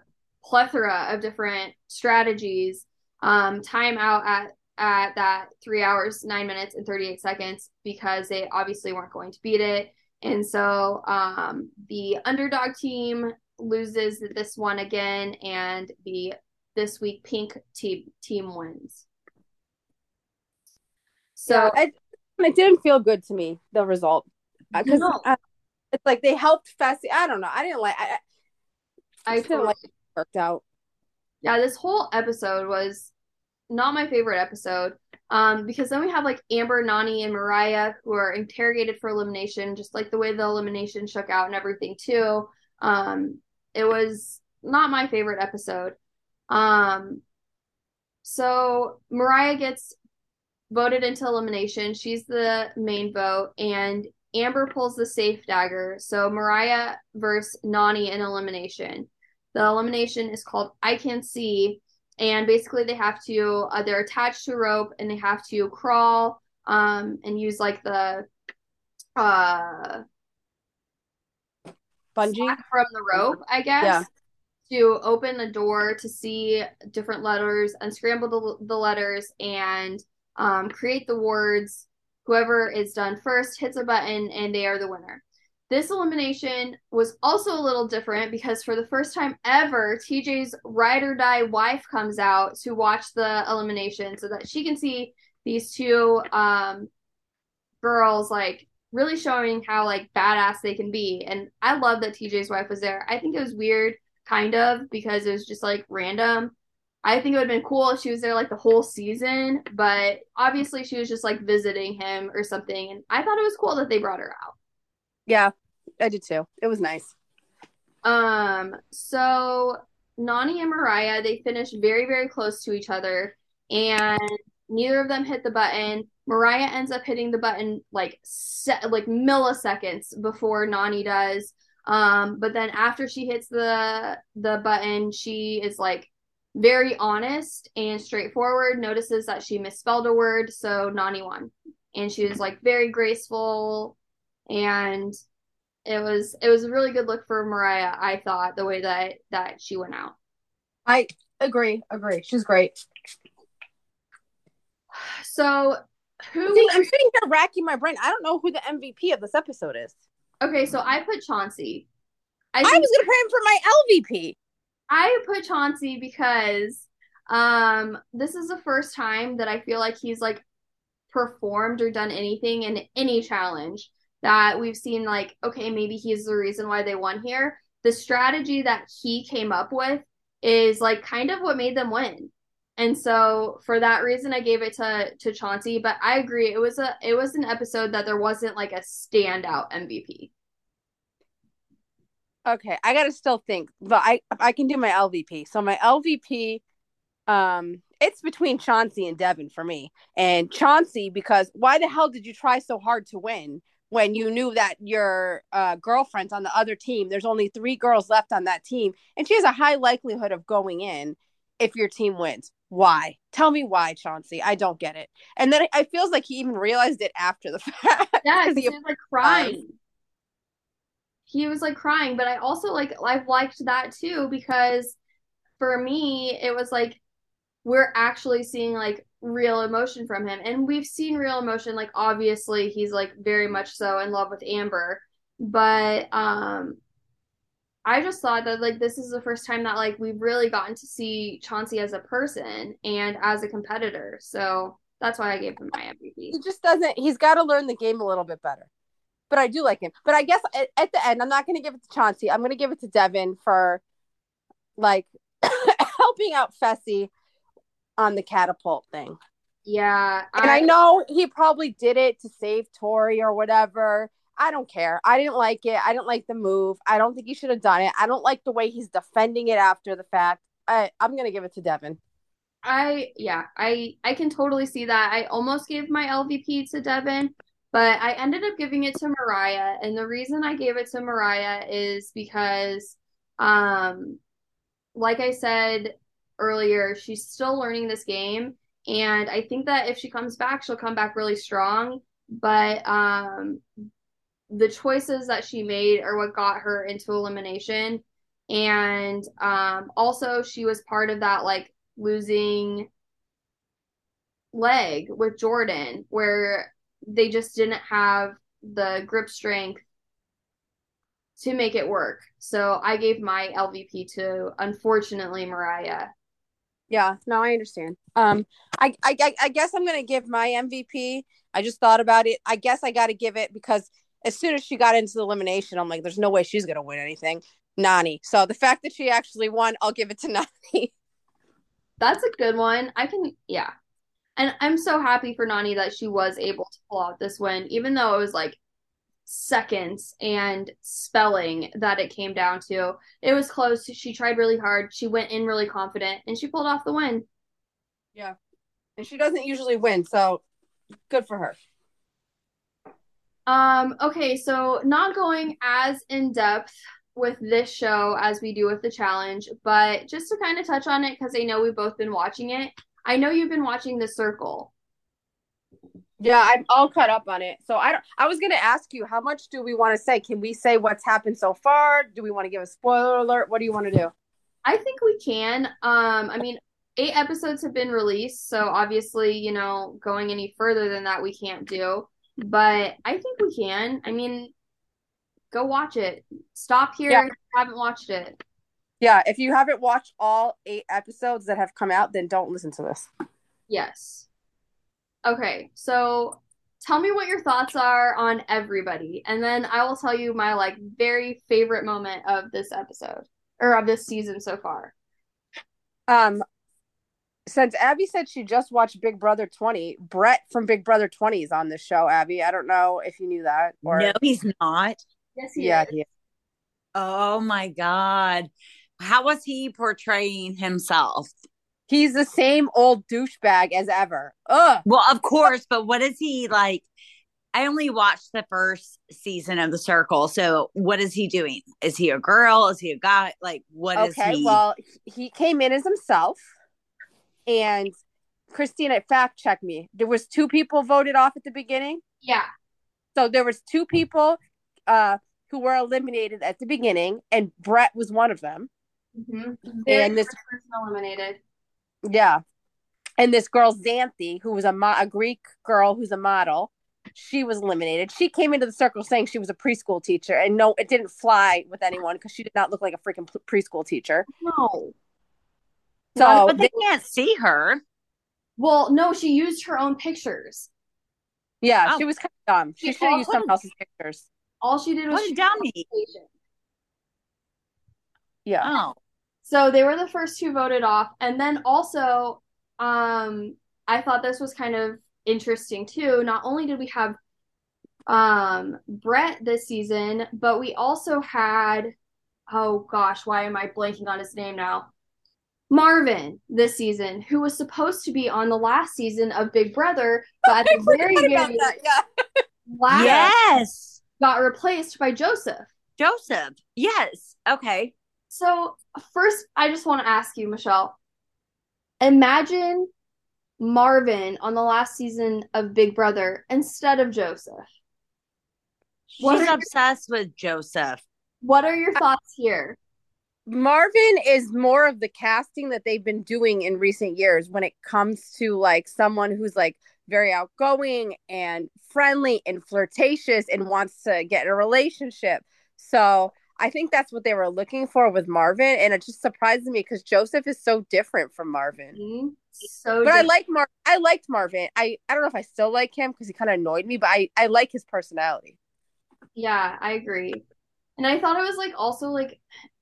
plethora of different strategies, um, time out at at that three hours, nine minutes, and 38 seconds because they obviously weren't going to beat it. And so um, the underdog team loses this one again, and the this week pink team team wins. So yeah, it, it didn't feel good to me the result because uh, no. uh, it's like they helped Fessy. I don't know. I didn't like. I, I, I didn't totally. like it worked out. Yeah, this whole episode was not my favorite episode. Um, because then we have like Amber, Nany, and Moriah who are interrogated for elimination, just like the way the elimination shook out and everything too. Um, it was not my favorite episode. Um, so Moriah gets voted into elimination. She's the main vote, and Amber pulls the safe dagger. So Moriah versus Nany in elimination. The elimination is called I Can See, and basically they have to uh, they're attached to a rope and they have to crawl um and use like the uh bungee from the rope, I guess. Yeah. To open the door to see different letters, unscramble the, the letters, and um, create the words. Whoever is done first hits a button, and they are the winner. This elimination was also a little different because for the first time ever, TJ's ride or die wife comes out to watch the elimination so that she can see these two um, girls like really showing how like badass they can be. And I love that TJ's wife was there. I think it was weird, kind of, because it was just like random. I think it would have been cool if she was there like the whole season, but obviously she was just like visiting him or something. And I thought it was cool that they brought her out. Yeah, I did too. It was nice. Um, so Nany and Moriah, they finished very, very close to each other, and neither of them hit the button. Moriah ends up hitting the button like se- like milliseconds before Nany does. Um, but then after she hits the the button, she is like very honest and straightforward. Notices that she misspelled a word, so Nany won, and she was like very graceful and it was it was a really good look for Moriah. I thought the way that that she went out. I agree. Agree. She's great. So who I'm sitting here racking my brain. I don't know who the MVP of this episode is. Okay, so I put Chauncey. I, I was gonna put him for my LVP. I put Chauncey because um this is the first time that I feel like he's like performed or done anything in any challenge that we've seen like okay maybe he's the reason why they won here the strategy that he came up with is like kind of what made them win and so for that reason i gave it to to chauncey but i agree it was a it was an episode that there wasn't like a standout mvp okay i gotta still think but i i can do my lvp so my lvp um it's between chauncey and devin for me and chauncey because why the hell did you try so hard to win when you knew that your uh, girlfriend's on the other team. There's only three girls left on that team, and she has a high likelihood of going in if your team wins. Why? Tell me why, Chauncey. I don't get it. And then it feels like he even realized it after the fact. Yeah, he was like crying. He was like crying, but I also like I've liked that too because for me it was like we're actually seeing like real emotion from him. And we've seen real emotion. Like obviously he's like very much so in love with Amber. But um I just thought that like this is the first time that like we've really gotten to see Chauncey as a person and as a competitor. So that's why I gave him my MVP. He just doesn't he's got to learn the game a little bit better. But I do like him. But I guess at, at the end I'm not going to give it to Chauncey. I'm going to give it to Devin for like helping out Fessy on the catapult thing. Yeah. And I, I know he probably did it to save Tori or whatever. I don't care. I didn't like it. I didn't like the move. I don't think he should have done it. I don't like the way he's defending it after the fact. I, I'm gonna give it to Devin. I yeah, I I can totally see that. I almost gave my LVP to Devin, but I ended up giving it to Moriah. And the reason I gave it to Moriah is because um like I said, earlier, she's still learning this game. And I think that if she comes back, she'll come back really strong. But um, the choices that she made are what got her into elimination. And um, also, she was part of that like losing leg with Jordan, where they just didn't have the grip strength to make it work. So I gave my LVP to unfortunately Moriah. Yeah, no, I understand. Um, I, I, I guess I'm gonna give my MVP. I just thought about it. I guess I got to give it because as soon as she got into the elimination, I'm like, there's no way she's gonna win anything. Nany. So the fact that she actually won, I'll give it to Nany. That's a good one. I can, yeah. And I'm so happy for Nany that she was able to pull out this win, even though it was like seconds and spelling that it came down to. It was close. She tried really hard. She went in really confident and she pulled off the win. Yeah. And she doesn't usually win, so good for her. Um okay, so not going as in depth with this show as we do with the challenge, but just to kind of touch on it cuz I know we've both been watching it. I know you've been watching The Circle. Yeah, I'm all caught up on it. So I don't I was gonna ask you how much do we want to say? Can we say what's happened so far? Do we want to give a spoiler alert? What do you want to do? I think we can. Um, I mean, eight episodes have been released, so obviously, you know, going any further than that we can't do. But I think we can. I mean, go watch it. Stop here Yeah. if you haven't watched it. Yeah, if you haven't watched all eight episodes that have come out, then don't listen to this. Yes. Okay, so tell me what your thoughts are on everybody, and then I will tell you my like very favorite moment of this episode or of this season so far. Um, since Abby said she just watched Big Brother 20, Brett from Big Brother 20 is on this show, Abby. I don't know if you knew that or no, he's not. Yes, he yeah, is. he is. Oh my God. How was he portraying himself? he's the same old douchebag as ever. Ugh. Well, of course, but what is he like? I only watched the first season of The Circle. So what is he doing? Is he a girl? Is he a guy? Like, what is Okay, he? well, he came in as himself, and Christina, fact check me. There was two people voted off at the beginning. Yeah. So there was two people uh, who were eliminated at the beginning, and Brett was one of them. Mm-hmm. And this- person eliminated. Yeah. And this girl Xanthi, who was a, mo- a Greek girl who's a model, she was eliminated. She came into the circle saying she was a preschool teacher, and no, it didn't fly with anyone because she did not look like a freaking p- preschool teacher. No. So Well, but they they- can't see her. Well, no, she used her own pictures. yeah, Oh. she was kind of dumb. She She should have used someone else's pictures. All she did was What a dummy. Yeah. Oh, So they were the first two voted off. And then also, um, I thought this was kind of interesting too. Not only did we have um Brett this season, but we also had oh gosh, why am I blanking on his name now? Marvin this season, who was supposed to be on the last season of Big Brother, but at the very, very that, yeah. last yes. got replaced by Joseph. Joseph. Yes. Okay. So, first, I just want to ask you, Michelle. Imagine Marvin on the last season of Big Brother instead of Joseph. What She's are- obsessed with Joseph. What are your thoughts here? Marvin is more of the casting that they've been doing in recent years when it comes to like someone who's like very outgoing and friendly and flirtatious and wants to get in a relationship. So I think that's what they were looking for with Marvin, and it just surprised me because Joseph is so different from Marvin. Mhm. So, But I like Mar. I liked Marvin. I I don't know if I still like him because he kind of annoyed me, but I I like his personality. yeah, I agree. And I thought it was like also like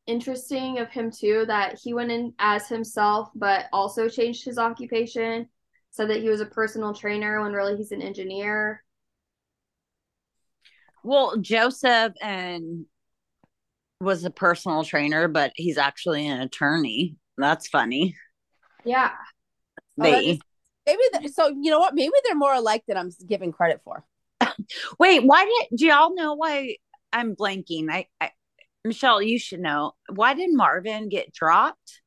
interesting of him too that he went in as himself, but also changed his occupation. Said that he was a personal trainer when really he's an engineer. Well, Joseph and was a personal trainer, but he's actually an attorney. That's funny. Yeah. Oh, that They is- Maybe th- so. You know what? Maybe they're more alike than I'm giving credit for. wait. Why did do y'all know why I'm blanking? I, I Michelle, you should know. Why did Marvin get dropped?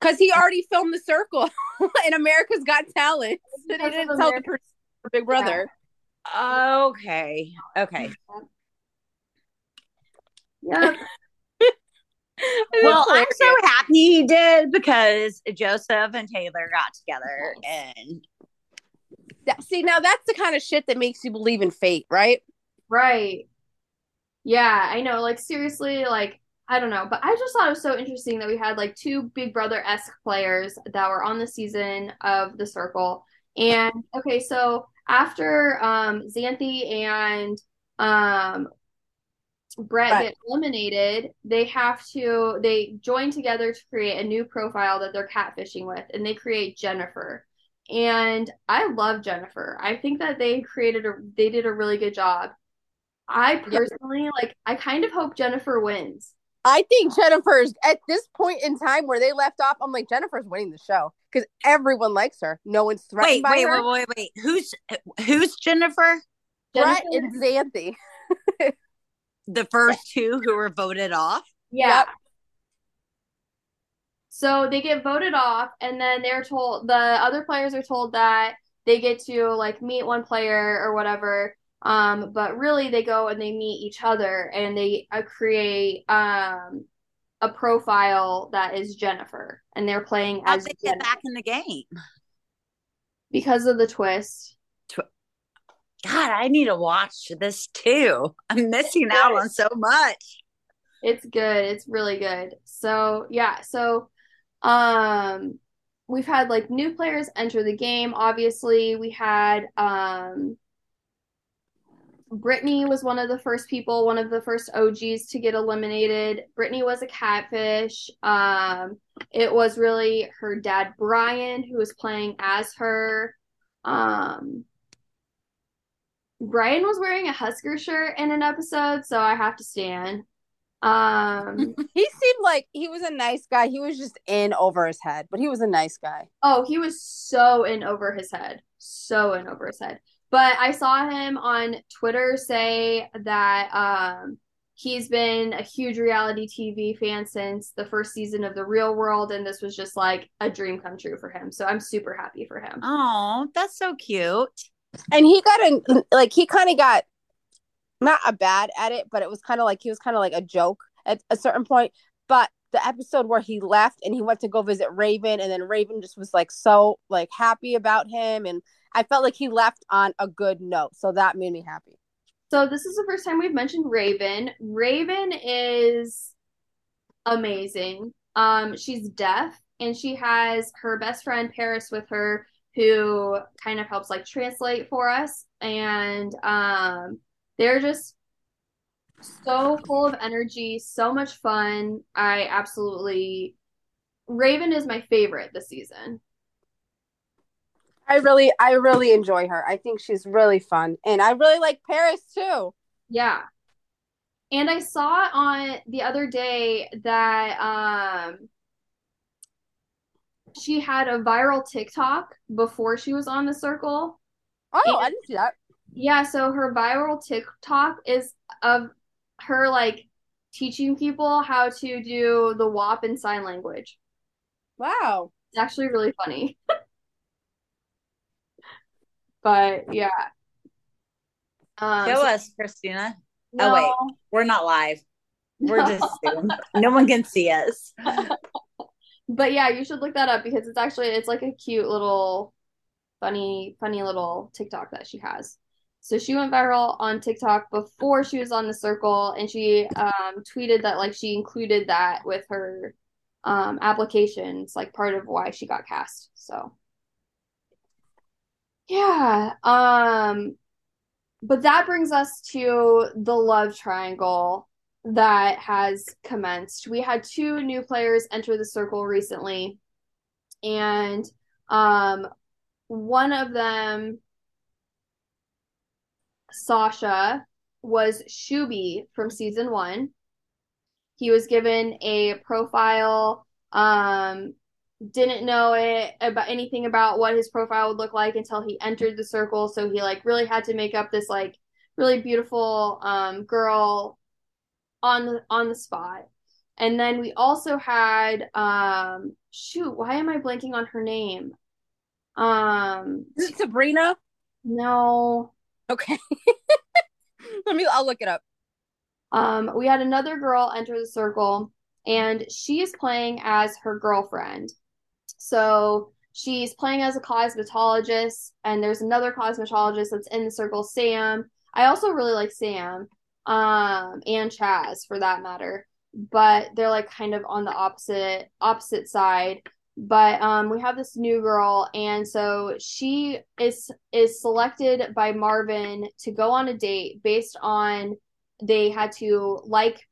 Because he already filmed the circle in America's Got Talent. They Because didn't tell the person Big Brother. Okay. Okay. Yeah. well, I'm so happy he did because Joseph and Taylor got together and see now that's the kind of shit that makes you believe in fate, right? Right. Yeah, I know. Like seriously, like I don't know, but I just thought it was so interesting that we had like two Big Brother esque players that were on the season of The Circle. And okay, so after um Xanthi and um Brett right. get eliminated, they have to they join together to create a new profile that they're catfishing with, and they create Jennifer. And I love Jennifer. I think that they created a they did a really good job. I personally yep. like I kind of hope Jennifer wins. I think Jennifer's at this point in time where they left off, I'm like, Jennifer's winning the show because everyone likes her. No one's threatened wait, wait, her. Wait, wait, wait, Who's who's Jennifer? Brett and Xanthi. the first two who were voted off. Yeah. Yep. So they get voted off, and then they're told the other players are told that they get to like meet one player or whatever. Um, but really, they go and they meet each other, and they uh, create um a profile that is Jennifer, and they're playing How as they get back in the game because of the twist. God, I need to watch this too. I'm missing out on so much. It's good. It's really good. So, yeah, so um we've had like new players enter the game. Obviously, we had um Brittany was one of the first people, one of the first OGs to get eliminated. Brittany was a catfish. Um, it was really her dad Brian who was playing as her. Um, Brian was wearing a Husker shirt in an episode, so I have to stand. Um, he seemed like he was a nice guy. He was just in over his head, but he was a nice guy. Oh, he was so in over his head, so in over his head. But I saw him on Twitter say that um, he's been a huge reality TV fan since the first season of The Real World, and this was just like a dream come true for him. So I'm super happy for him. Oh, that's so cute and he got a like he kind of got not a bad at it, but it was kind of like he was kind of like a joke at a certain point. But the episode where he left and he went to go visit Raven, and then Raven just was like so like happy about him, and I felt like he left on a good note, so that made me happy. So this is the first time we've mentioned Raven. Raven is amazing. Um, she's deaf and she has her best friend Paris with her who kind of helps like translate for us and um they're just so full of energy so much fun i absolutely raven is my favorite this season i really i really enjoy her i think she's really fun and i really like paris too yeah and i saw on the other day that um she had a viral TikTok before she was on the circle. Oh, and, I didn't see that. Yeah, so her viral TikTok is of her like teaching people how to do the WAP in sign language. Wow. It's actually really funny. but yeah. Um, Show so, us, Christina. No. Oh wait, we're not live. We're no. just Zoom. no one can see us. but yeah, you should look that up because it's actually it's like a cute little funny funny little TikTok that she has. So she went viral on TikTok before she was on the circle and she um, tweeted that like she included that with her um, applications like part of why she got cast. So yeah, um but that brings us to the love triangle that has commenced. We had two new players enter the circle recently, and um, one of them, Sasha, was Shuby from season one. He was given a profile, um, didn't know it about anything about what his profile would look like until he entered the circle. So he like really had to make up this like really beautiful um, girl on the on the spot. And then we also had um shoot, why am I blanking on her name? Um Is it Sabrina? No. Okay. Let me I'll look it up. Um, we had another girl enter the circle, and she is playing as her girlfriend. So she's playing as a cosmetologist, and there's another cosmetologist that's in the circle, Sam. I also really like Sam, um, and Chaz for that matter, but they're like kind of on the opposite opposite side. But um, we have this new girl, and so she is is selected by Marvin to go on a date based on they had to like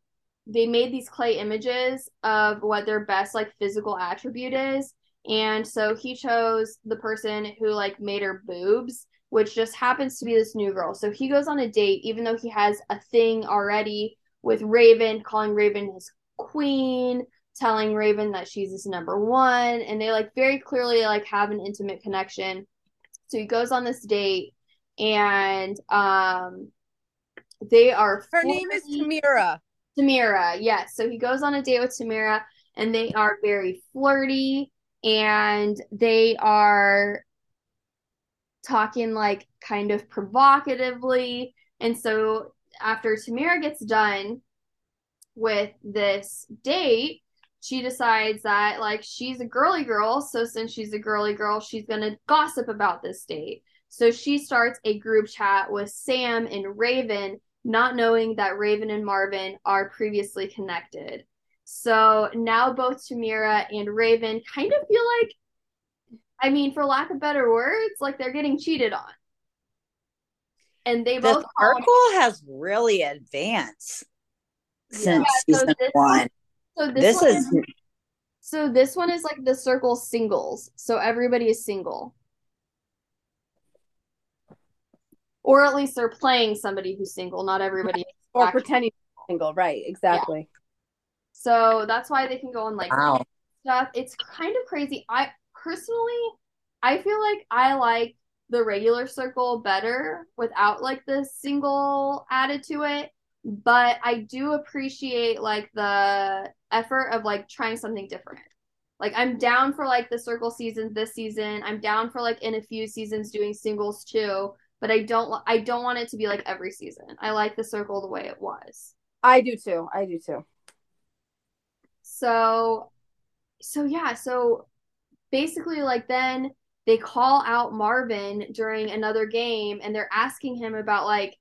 they made these clay images of what their best like physical attribute is and so he chose the person who like made her boobs which just happens to be this new girl. So he goes on a date even though he has a thing already with raven calling raven his queen telling raven that she's his number one. And they like very clearly like have an intimate connection. So he goes on this date and um they are her name is tamira. Tamira yes. So he goes on a date with tamira and they are very flirty and they are talking like kind of provocatively. And so after tamira gets done with this date she decides that like she's a girly girl. So since she's a girly girl she's going to gossip about this date. So she starts a group chat with sam and raven not knowing that raven and marvin are previously connected so now both tamira and raven kind of feel like i mean for lack of better words like they're getting cheated on and they the both circle has really advanced since Yeah, so season this one. so this, This one is So this one is like the circle singles. So everybody is single. Or at least they're playing somebody who's single, not everybody. or actually- pretending single right exactly So that's why they can go on like wow. stuff. It's kind of crazy. I personally I feel like I like the regular circle better without like the single added to it. But I do appreciate like the effort of like trying something different. Like I'm down for like the circle season this season. I'm down for like in a few seasons doing singles too. But I don't I don't want it to be like every season. I like the circle the way it was. i do too i do too So so yeah, so basically like then they call out Marvin during another game and they're asking him about like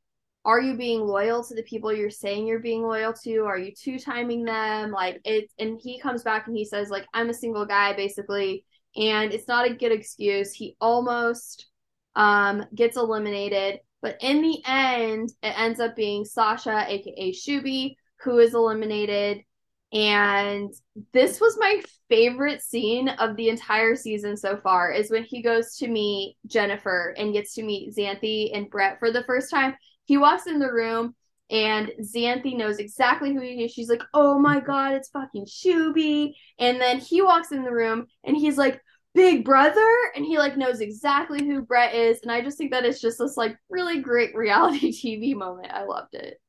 are you being loyal to the people you're saying you're being loyal to? Are you two timing them? Like it and he comes back and he says like I'm a single guy basically and it's not a good excuse. He almost um gets eliminated, but in the end it ends up being Sasha aka Shuby who is eliminated and this was my favorite scene of the entire season so far is when he goes to meet Jennifer and gets to meet Xanthi and Brett for the first time. He walks in the room and Xanthi knows exactly who he is. She's like, "Oh my god, it's fucking Shuby." And then he walks in the room and he's like, "Big brother," and he like knows exactly who Brett is. And I just think that it's just this like really great reality TV moment. I loved it.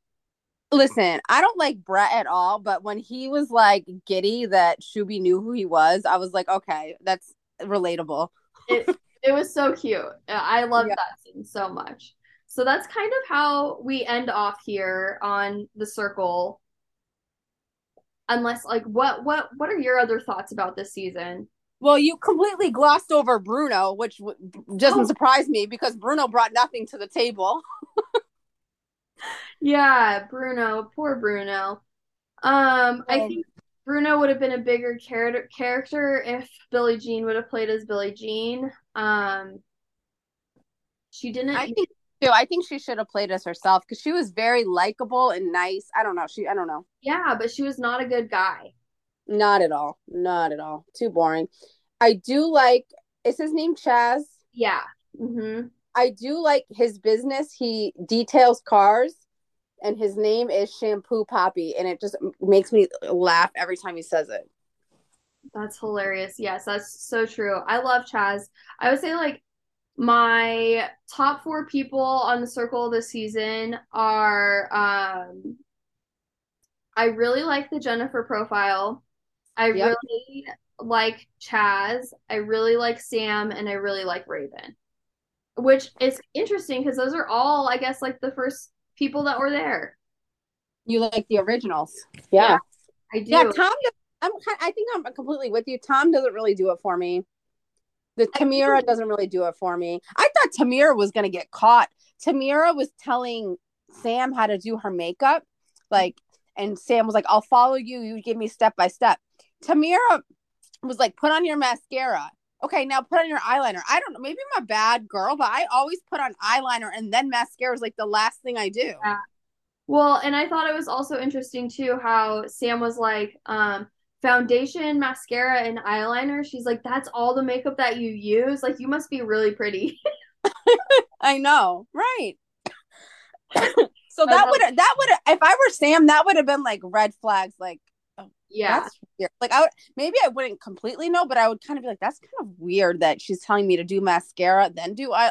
Listen i don't like brett at all but when he was like giddy that shuby knew who he was i was like okay that's relatable it it was so cute. I love Yeah. that scene so much. So that's kind of how we end off here on the circle. Unless like what what what are your other thoughts about this season? Well, you completely glossed over Bruno, which w- doesn't Oh. surprise me because Bruno brought nothing to the table. Yeah, Bruno, poor Bruno. Um, I Um, think Bruno would have been a bigger character character if Billie Jean would have played as Billie Jean. Um, she didn't. I think too. I think she should have played as herself because she was very likable and nice. I don't know. She, I don't know. yeah, but she was not a good guy. Not at all. Not at all. Too boring. I do like. Is his name Chaz? Yeah. Mm-hmm. I do like his business. He details cars, and his name is Shampoo Poppy, and it just makes me laugh every time he says it. That's hilarious. Yes, that's so true. I love Chaz. I would say like my top four people on the circle this season are um I really like the Jennifer profile. I Yep. really like Chaz. I really like Sam and I really like Raven. Which is interesting because those are all, I guess, like the first people that were there. You like the originals? Yeah, Yeah, I do. yeah. Tom, I'm. I think I'm completely with you. Tom doesn't really do it for me. The Tamira doesn't really do it for me. I thought Tamira was gonna get caught. Tamira was telling Sam how to do her makeup, like, and Sam was like, "I'll follow you. You give me step by step." Tamira was like, "Put on your mascara." Okay, now put on your eyeliner. I don't know. Maybe I'm a bad girl, but I always put on eyeliner and then mascara is like the last thing I do. Yeah. Well, and I thought it was also interesting too how Sam was like, um, foundation, mascara, and eyeliner. She's like, that's all the makeup that you use. Like, you must be really pretty. I know, right? so that that- would that would if I were Sam, that would have been like red flags. Like Yeah. that's weird. Like I would maybe I wouldn't completely know, but I would kind of be like, that's kind of weird that she's telling me to do mascara, then do I.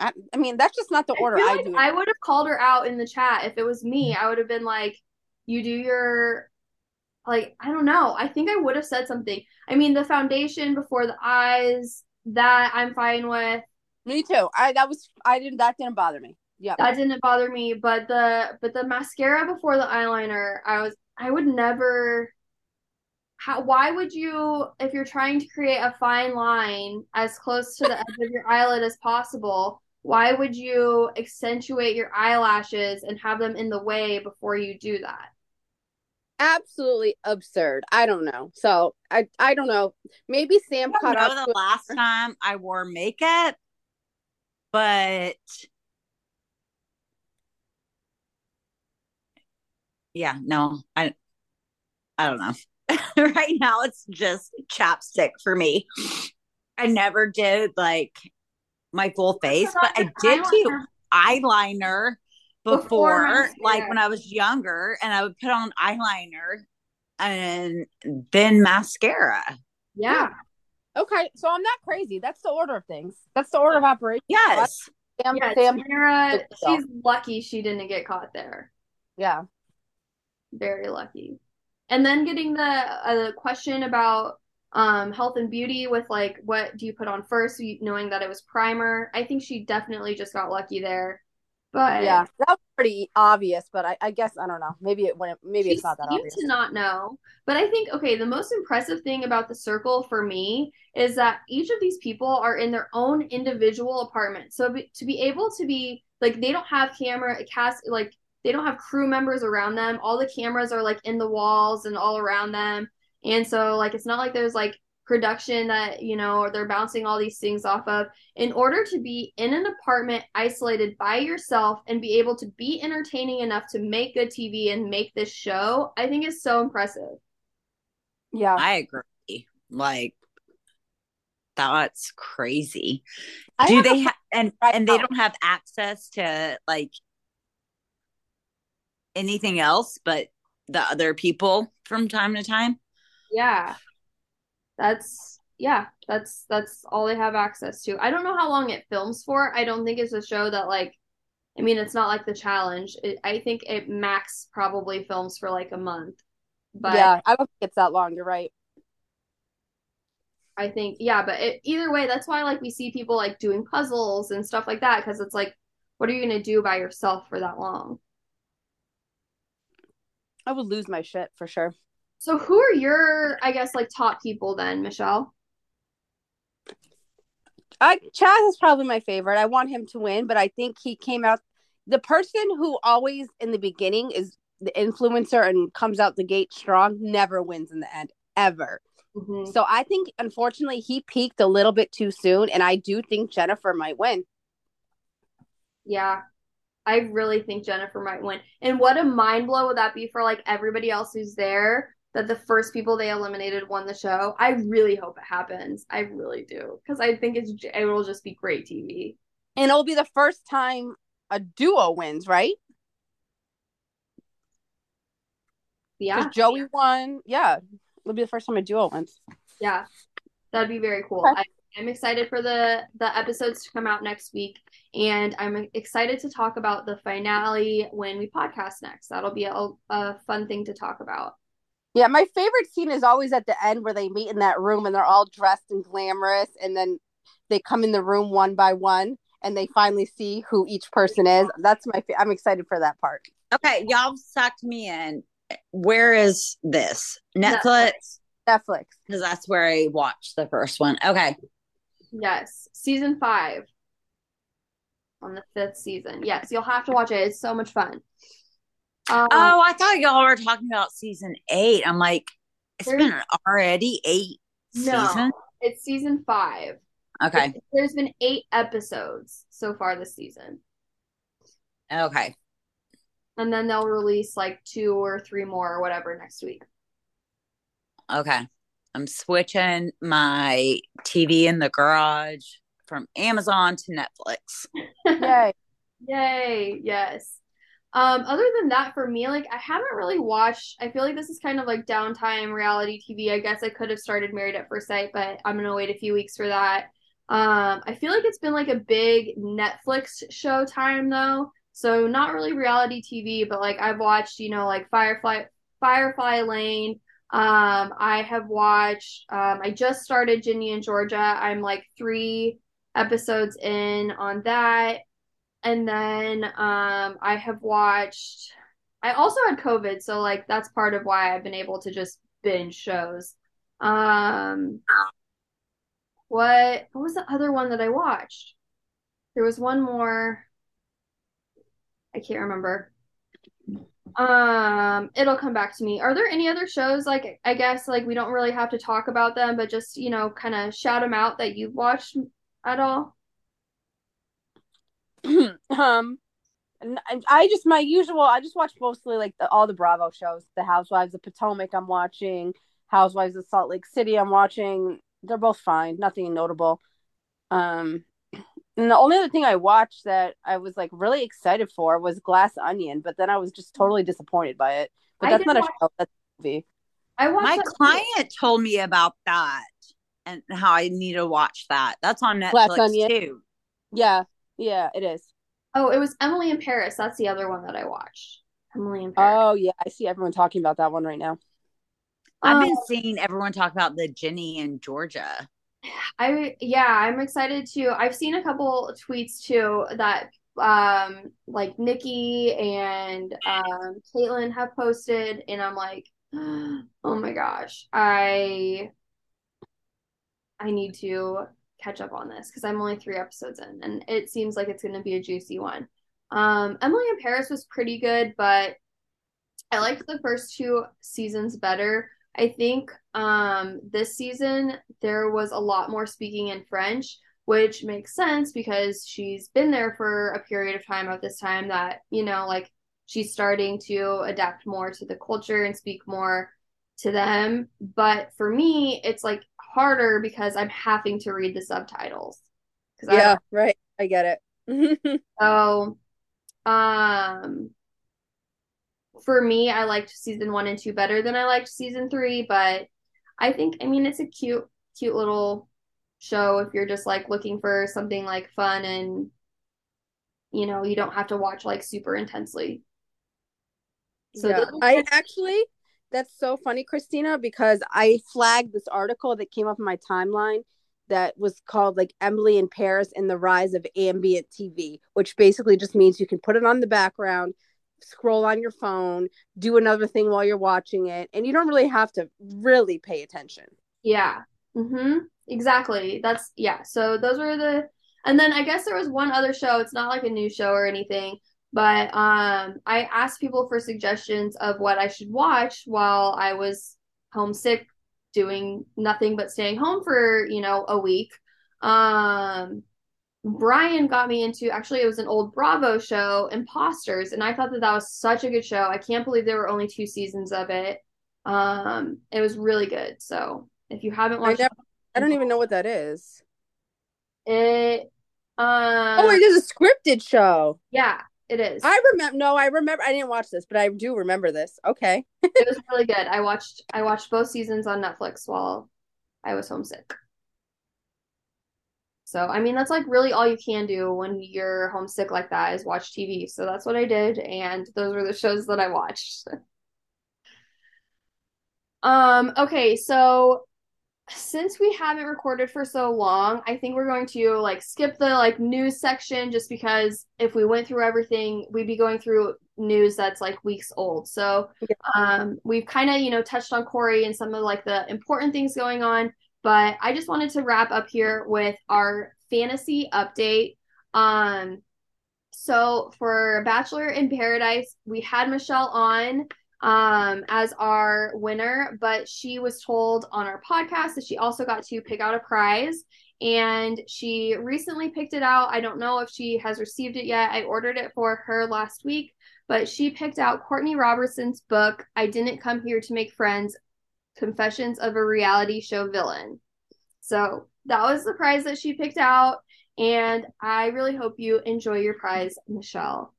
I, I mean, that's just not the order I, I, like do. I would have called her out in the chat if it was me. Mm-hmm. I would have been like, you do your like I don't know. I think I would have said something. I mean, the foundation before the eyes, that I'm fine with. me too. I that was I didn't that didn't bother me. yeah That didn't bother me, but the but the mascara before the eyeliner, I was I would never how why would you if you're trying to create a fine line as close to the edge of your eyelid as possible, why would you accentuate your eyelashes and have them in the way before you do that? Absolutely absurd. I don't know. So I I don't know. Maybe Sam I caught don't know up. the to- last time I wore makeup, but yeah, no, I I don't know. right now it's just chapstick for me. I never did like my full face, but I did do eyeliner Before before, like when I was younger, and I would put on eyeliner and then mascara. Yeah. Okay, so I'm not crazy. That's the order of things. That's the order of operation. Yes. Sam, Yeah, Sam, Tamara, she's lucky she didn't get caught there. yeah. Very lucky. And then getting the uh, question about um, health and beauty with like, what do you put on first, knowing that it was primer. I think she definitely just got lucky there. But Yeah, that was pretty obvious, but I, I guess I don't know. Maybe it wouldn't. Maybe it's not that obvious. to not know. But I think, okay, the most impressive thing about the circle for me is that each of these people are in their own individual apartment. So be, to be able to be like, they don't have camera cast like they don't have crew members around them. All the cameras are like in the walls and all around them. And so like it's not like there's like production that, you know, or they're bouncing all these things off of. In order to be in an apartment isolated by yourself and be able to be entertaining enough to make good TV and make this show, I think is so impressive. Yeah, I agree. Like that's crazy. I Do they have and and they don't have access to like anything else but the other people from time to time? Yeah. That's yeah, that's that's all they have access to. I don't know how long it films for. I don't think it's a show that like I mean, it's not like the challenge. It, I think it max probably films for like a month. But yeah. I don't think it's that long. You're right. I think yeah, but it, either way, that's why like we see people like doing puzzles and stuff like that because it's like what are you going to do by yourself for that long? I would lose my shit for sure. So who are your I guess like top people then, Michelle? I Chaz is probably my favorite. I want him to win, but I think he came out the person who always in the beginning is the influencer and comes out the gate strong never wins in the end ever. Mhm. So I think unfortunately he peaked a little bit too soon and I do think Jennifer might win. Yeah. I really think Jennifer might win. And what a mind blow would that be for like everybody else who's there that the first people they eliminated won the show. I really hope it happens. I really do because I think it's it will just be great TV. And it'll be the first time a duo wins, right? Yeah. Joey won. Yeah. It'll be the first time a duo wins. Yeah. That'd be very cool. Okay. I, I'm excited for the the episodes to come out next week and I'm excited to talk about the finale when we podcast next. That'll be a, a fun thing to talk about. Yeah, my favorite scene is always at the end where they meet in that room and they're all dressed and glamorous, and then they come in the room one by one and they finally see who each person is. That's my. Fa- I'm excited for that part. Okay, y'all sucked me in. Where is this? Netflix? Netflix. Because that's where I watched the first one. Okay. Yes, season five on the fifth season. Yes, you'll have to watch it. It's so much fun. Um, oh, I thought y'all were talking about season eight. I'm like, it's been already eight no, seasons. It's season five. Okay. There's been eight episodes so far this season. Okay. And then they'll release like two or three more or whatever next week. Okay. I'm switching my TV in the garage from Amazon to Netflix. Yay. Yay. Yes. Um, other than that, for me, like I haven't really watched. I feel like this is kind of like downtime reality TV. I guess I could have started Married at First Sight, but I'm gonna wait a few weeks for that. Um, I feel like it's been like a big Netflix show time though. So not really reality TV, but like I've watched, you know, like Firefly Firefly Lane. Um, I have watched um I just started Ginny and Georgia. I'm like three episodes in on that. And then um I have watched I also had COVID, so like that's part of why I've been able to just binge shows. Um what what was the other one that I watched? There was one more. I can't remember. Um, it'll come back to me. Are there any other shows like I guess like we don't really have to talk about them, but just you know, kind of shout them out that you've watched at all? um, I just my usual. I just watch mostly like the, all the Bravo shows. The Housewives of Potomac. I'm watching Housewives of Salt Lake City. I'm watching they're both fine, nothing notable. Um, and the only other thing I watched that I was like really excited for was Glass Onion, but then I was just totally disappointed by it. But that's not watch- a show, that's a movie. I my client too. told me about that and how I need to watch that. That's on Netflix too. Yeah, yeah, it is. Oh, it was Emily in Paris. That's the other one that I watched. Emily in Paris. Oh yeah, I see everyone talking about that one right now. I've been um, seeing everyone talk about the Ginny in Georgia. I yeah, I'm excited too. I've seen a couple tweets too that um like Nikki and um Caitlin have posted and I'm like, oh my gosh, I I need to catch up on this because I'm only three episodes in and it seems like it's gonna be a juicy one. Um Emily in Paris was pretty good, but I liked the first two seasons better. I think um, this season there was a lot more speaking in French, which makes sense because she's been there for a period of time at this time that, you know, like she's starting to adapt more to the culture and speak more to them. But for me, it's like harder because I'm having to read the subtitles. Yeah, I right. I get it. so, um, for me, I liked season one and two better than I liked season three, but I think I mean it's a cute, cute little show if you're just like looking for something like fun and you know, you don't have to watch like super intensely. So yeah. I actually that's so funny, Christina, because I flagged this article that came up in my timeline that was called like Emily in Paris and the Rise of Ambient TV, which basically just means you can put it on the background scroll on your phone, do another thing while you're watching it, and you don't really have to really pay attention. Yeah. Mhm. Exactly. That's yeah. So those were the and then I guess there was one other show. It's not like a new show or anything, but um I asked people for suggestions of what I should watch while I was homesick doing nothing but staying home for, you know, a week. Um Brian got me into actually it was an old Bravo show, Imposters, and I thought that that was such a good show. I can't believe there were only two seasons of it. Um, it was really good. So if you haven't watched, I, never, I don't even know what that is. It. Um, oh, it is a scripted show. Yeah, it is. I remember. No, I remember. I didn't watch this, but I do remember this. Okay. it was really good. I watched. I watched both seasons on Netflix while I was homesick. So, I mean, that's like really all you can do when you're homesick like that is watch TV. So that's what I did. And those were the shows that I watched. um, okay. So since we haven't recorded for so long, I think we're going to like skip the like news section just because if we went through everything, we'd be going through news that's like weeks old. So um, we've kind of, you know, touched on Corey and some of like the important things going on. But I just wanted to wrap up here with our fantasy update. Um, so for Bachelor in Paradise, we had Michelle on um, as our winner, but she was told on our podcast that she also got to pick out a prize. And she recently picked it out. I don't know if she has received it yet. I ordered it for her last week, but she picked out Courtney Robertson's book, I Didn't Come Here to Make Friends Confessions of a Reality Show Villain. So that was the prize that she picked out. And I really hope you enjoy your prize, Michelle.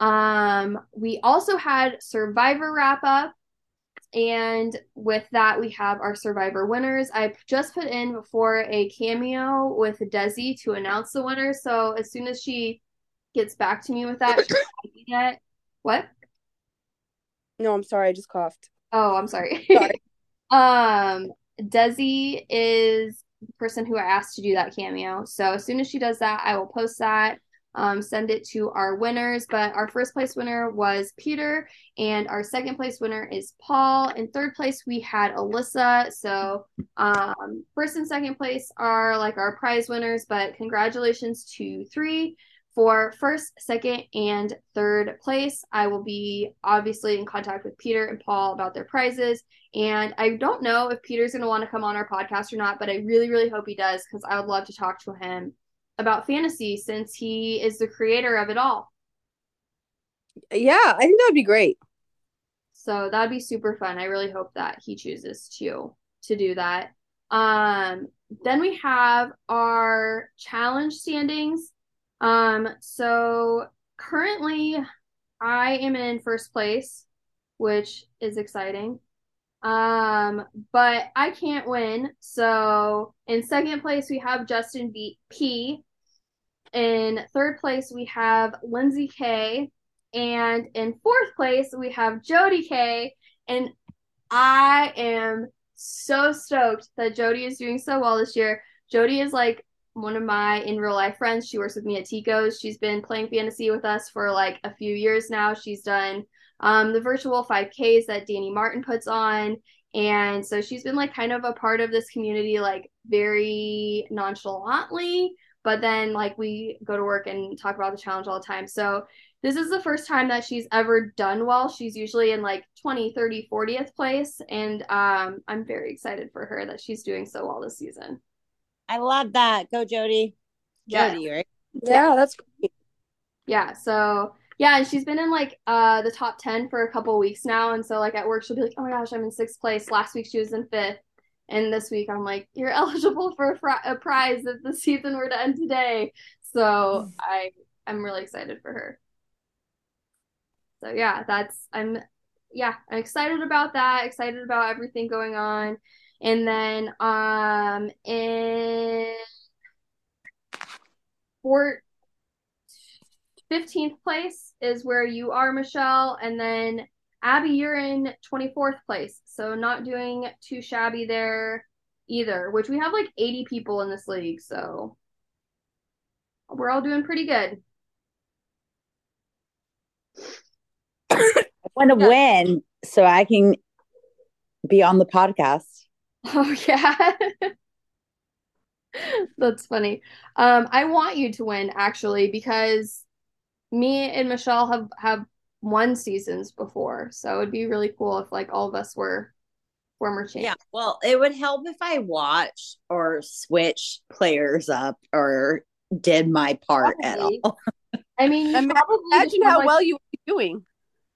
Um, we also had Survivor wrap up. And with that, we have our Survivor winners. I just put in before a cameo with Desi to announce the winner. So as soon as she gets back to me with that, it. What? No, I'm sorry. I just coughed. Oh, I'm sorry. Sorry. Um, Desi is the person who I asked to do that cameo. So as soon as she does that, I will post that, um, send it to our winners. But our first place winner was Peter, and our second place winner is Paul. In third place, we had Alyssa. So um, first and second place are like our prize winners, but congratulations to three. For first, second, and third place, I will be obviously in contact with Peter and Paul about their prizes. And I don't know if Peter's going to want to come on our podcast or not, but I really, really hope he does because I would love to talk to him about fantasy since he is the creator of it all. Yeah, I think that would be great. So that'd be super fun. I really hope that he chooses to to do that. Um, then we have our challenge standings. Um, so currently I am in first place, which is exciting. Um, but I can't win. So in second place we have Justin B- P. In third place we have Lindsay K. And in fourth place we have Jody K. And I am so stoked that Jody is doing so well this year. Jody is like one of my in real life friends. She works with me at Tico's. She's been playing fantasy with us for like a few years now. She's done um, the virtual 5Ks that Danny Martin puts on. And so she's been like kind of a part of this community, like very nonchalantly. But then, like, we go to work and talk about the challenge all the time. So, this is the first time that she's ever done well. She's usually in like 20, 30, 40th place. And um, I'm very excited for her that she's doing so well this season. I love that. Go, Jody. Yeah. Jody, right? Yeah, that's great. Yeah. So, yeah. And she's been in like uh, the top 10 for a couple weeks now. And so, like, at work, she'll be like, oh my gosh, I'm in sixth place. Last week, she was in fifth. And this week, I'm like, you're eligible for a, fr- a prize if the season were to end today. So, I, I'm really excited for her. So yeah, that's I'm yeah, I'm excited about that, excited about everything going on. And then um in for 15th place is where you are, Michelle, and then Abby, you're in 24th place. So not doing too shabby there either, which we have like 80 people in this league, so we're all doing pretty good. I want to Yeah. win so I can be on the podcast. Oh yeah. That's funny. Um, I want you to win actually because me and Michelle have have won seasons before, so it'd be really cool if like all of us were former champs. Yeah. Well, it would help if I watched or switched players up or did my part at Probably. all. I mean, you Ima- probably just Imagine have, how like- well you would be doing.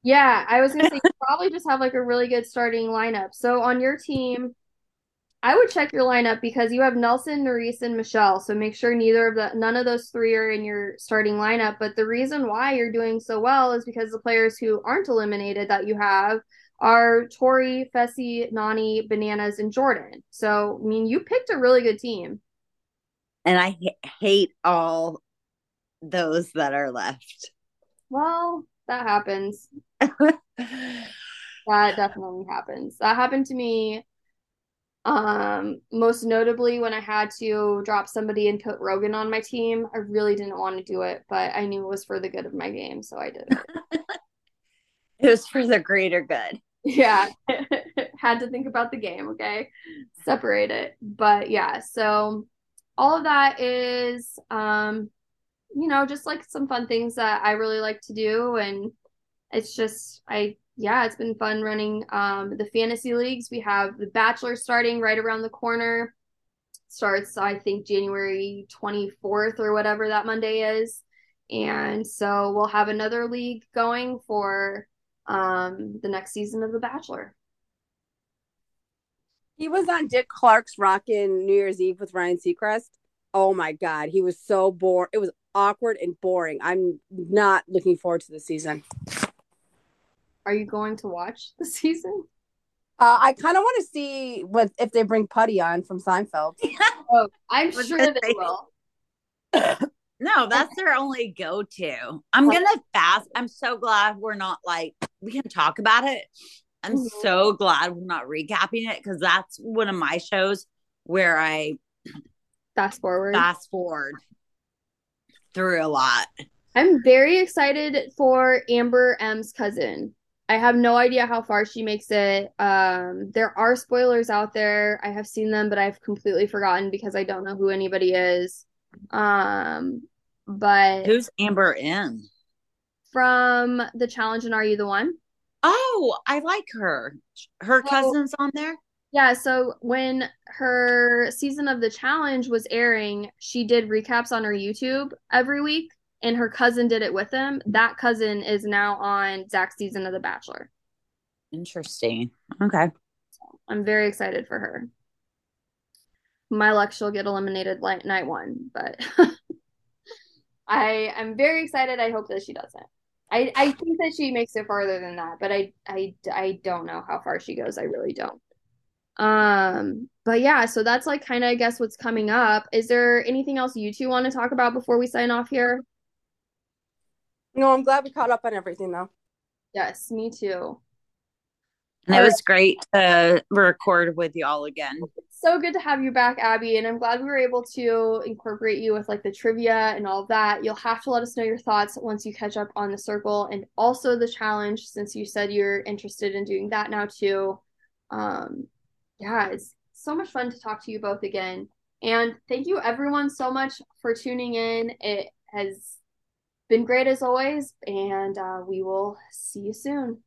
Yeah, I was gonna say you probably just have like a really good starting lineup. So on your team, I would check your lineup because you have Nelson, Nurys, and Michelle. So make sure neither of the none of those three are in your starting lineup. But the reason why you're doing so well is because the players who aren't eliminated that you have are Tori, Fessy, Nany, Bananas, and Jordan. So I mean, you picked a really good team. And I ha- hate all those that are left. Well, that happens. That definitely happens. That happened to me um most notably when I had to drop somebody and put Rogan on my team. I really didn't want to do it, but I knew it was for the good of my game, so I did it. It was for the greater good. Yeah. Had to think about the game, okay? Separate it. But yeah, so all of that is um you know, just like some fun things that I really like to do and it's just I yeah, it's been fun running um the fantasy leagues. We have the Bachelor starting right around the corner. Starts I think January 24th or whatever that Monday is. And so we'll have another league going for um the next season of The Bachelor. He was on Dick Clark's Rockin' New Year's Eve with Ryan Seacrest. Oh my god, he was so bored. It was awkward and boring. I'm not looking forward to the season. Are you going to watch the season? Uh, I kind of want to see what if they bring Putty on from Seinfeld. oh, I'm sure they will. no, that's their only go-to. I'm gonna fast. I'm so glad we're not like we can talk about it. I'm mm-hmm. so glad we're not recapping it because that's one of my shows where I fast forward. Fast forward through a lot. I'm very excited for Amber M's cousin. I have no idea how far she makes it. Um, there are spoilers out there. I have seen them, but I've completely forgotten because I don't know who anybody is. Um, but who's Amber M? From the challenge and Are You the One? Oh, I like her. Her so, cousin's on there. Yeah, so when her season of the challenge was airing, she did recaps on her YouTube every week and her cousin did it with him. That cousin is now on Zach's season of The Bachelor. Interesting. Okay. So I'm very excited for her. My luck, she'll get eliminated like night one, but I am very excited. I hope that she doesn't. I, I think that she makes it farther than that, but I, I, I don't know how far she goes. I really don't. Um, but yeah, so that's like kind of I guess what's coming up. Is there anything else you two want to talk about before we sign off here? No, I'm glad we caught up on everything though. Yes, me too. And it was great to record with y'all again. It's so good to have you back, Abby. And I'm glad we were able to incorporate you with like the trivia and all of that. You'll have to let us know your thoughts once you catch up on the circle and also the challenge, since you said you're interested in doing that now too. Um, yeah, it's so much fun to talk to you both again. And thank you everyone so much for tuning in. It has been great as always, and uh, we will see you soon.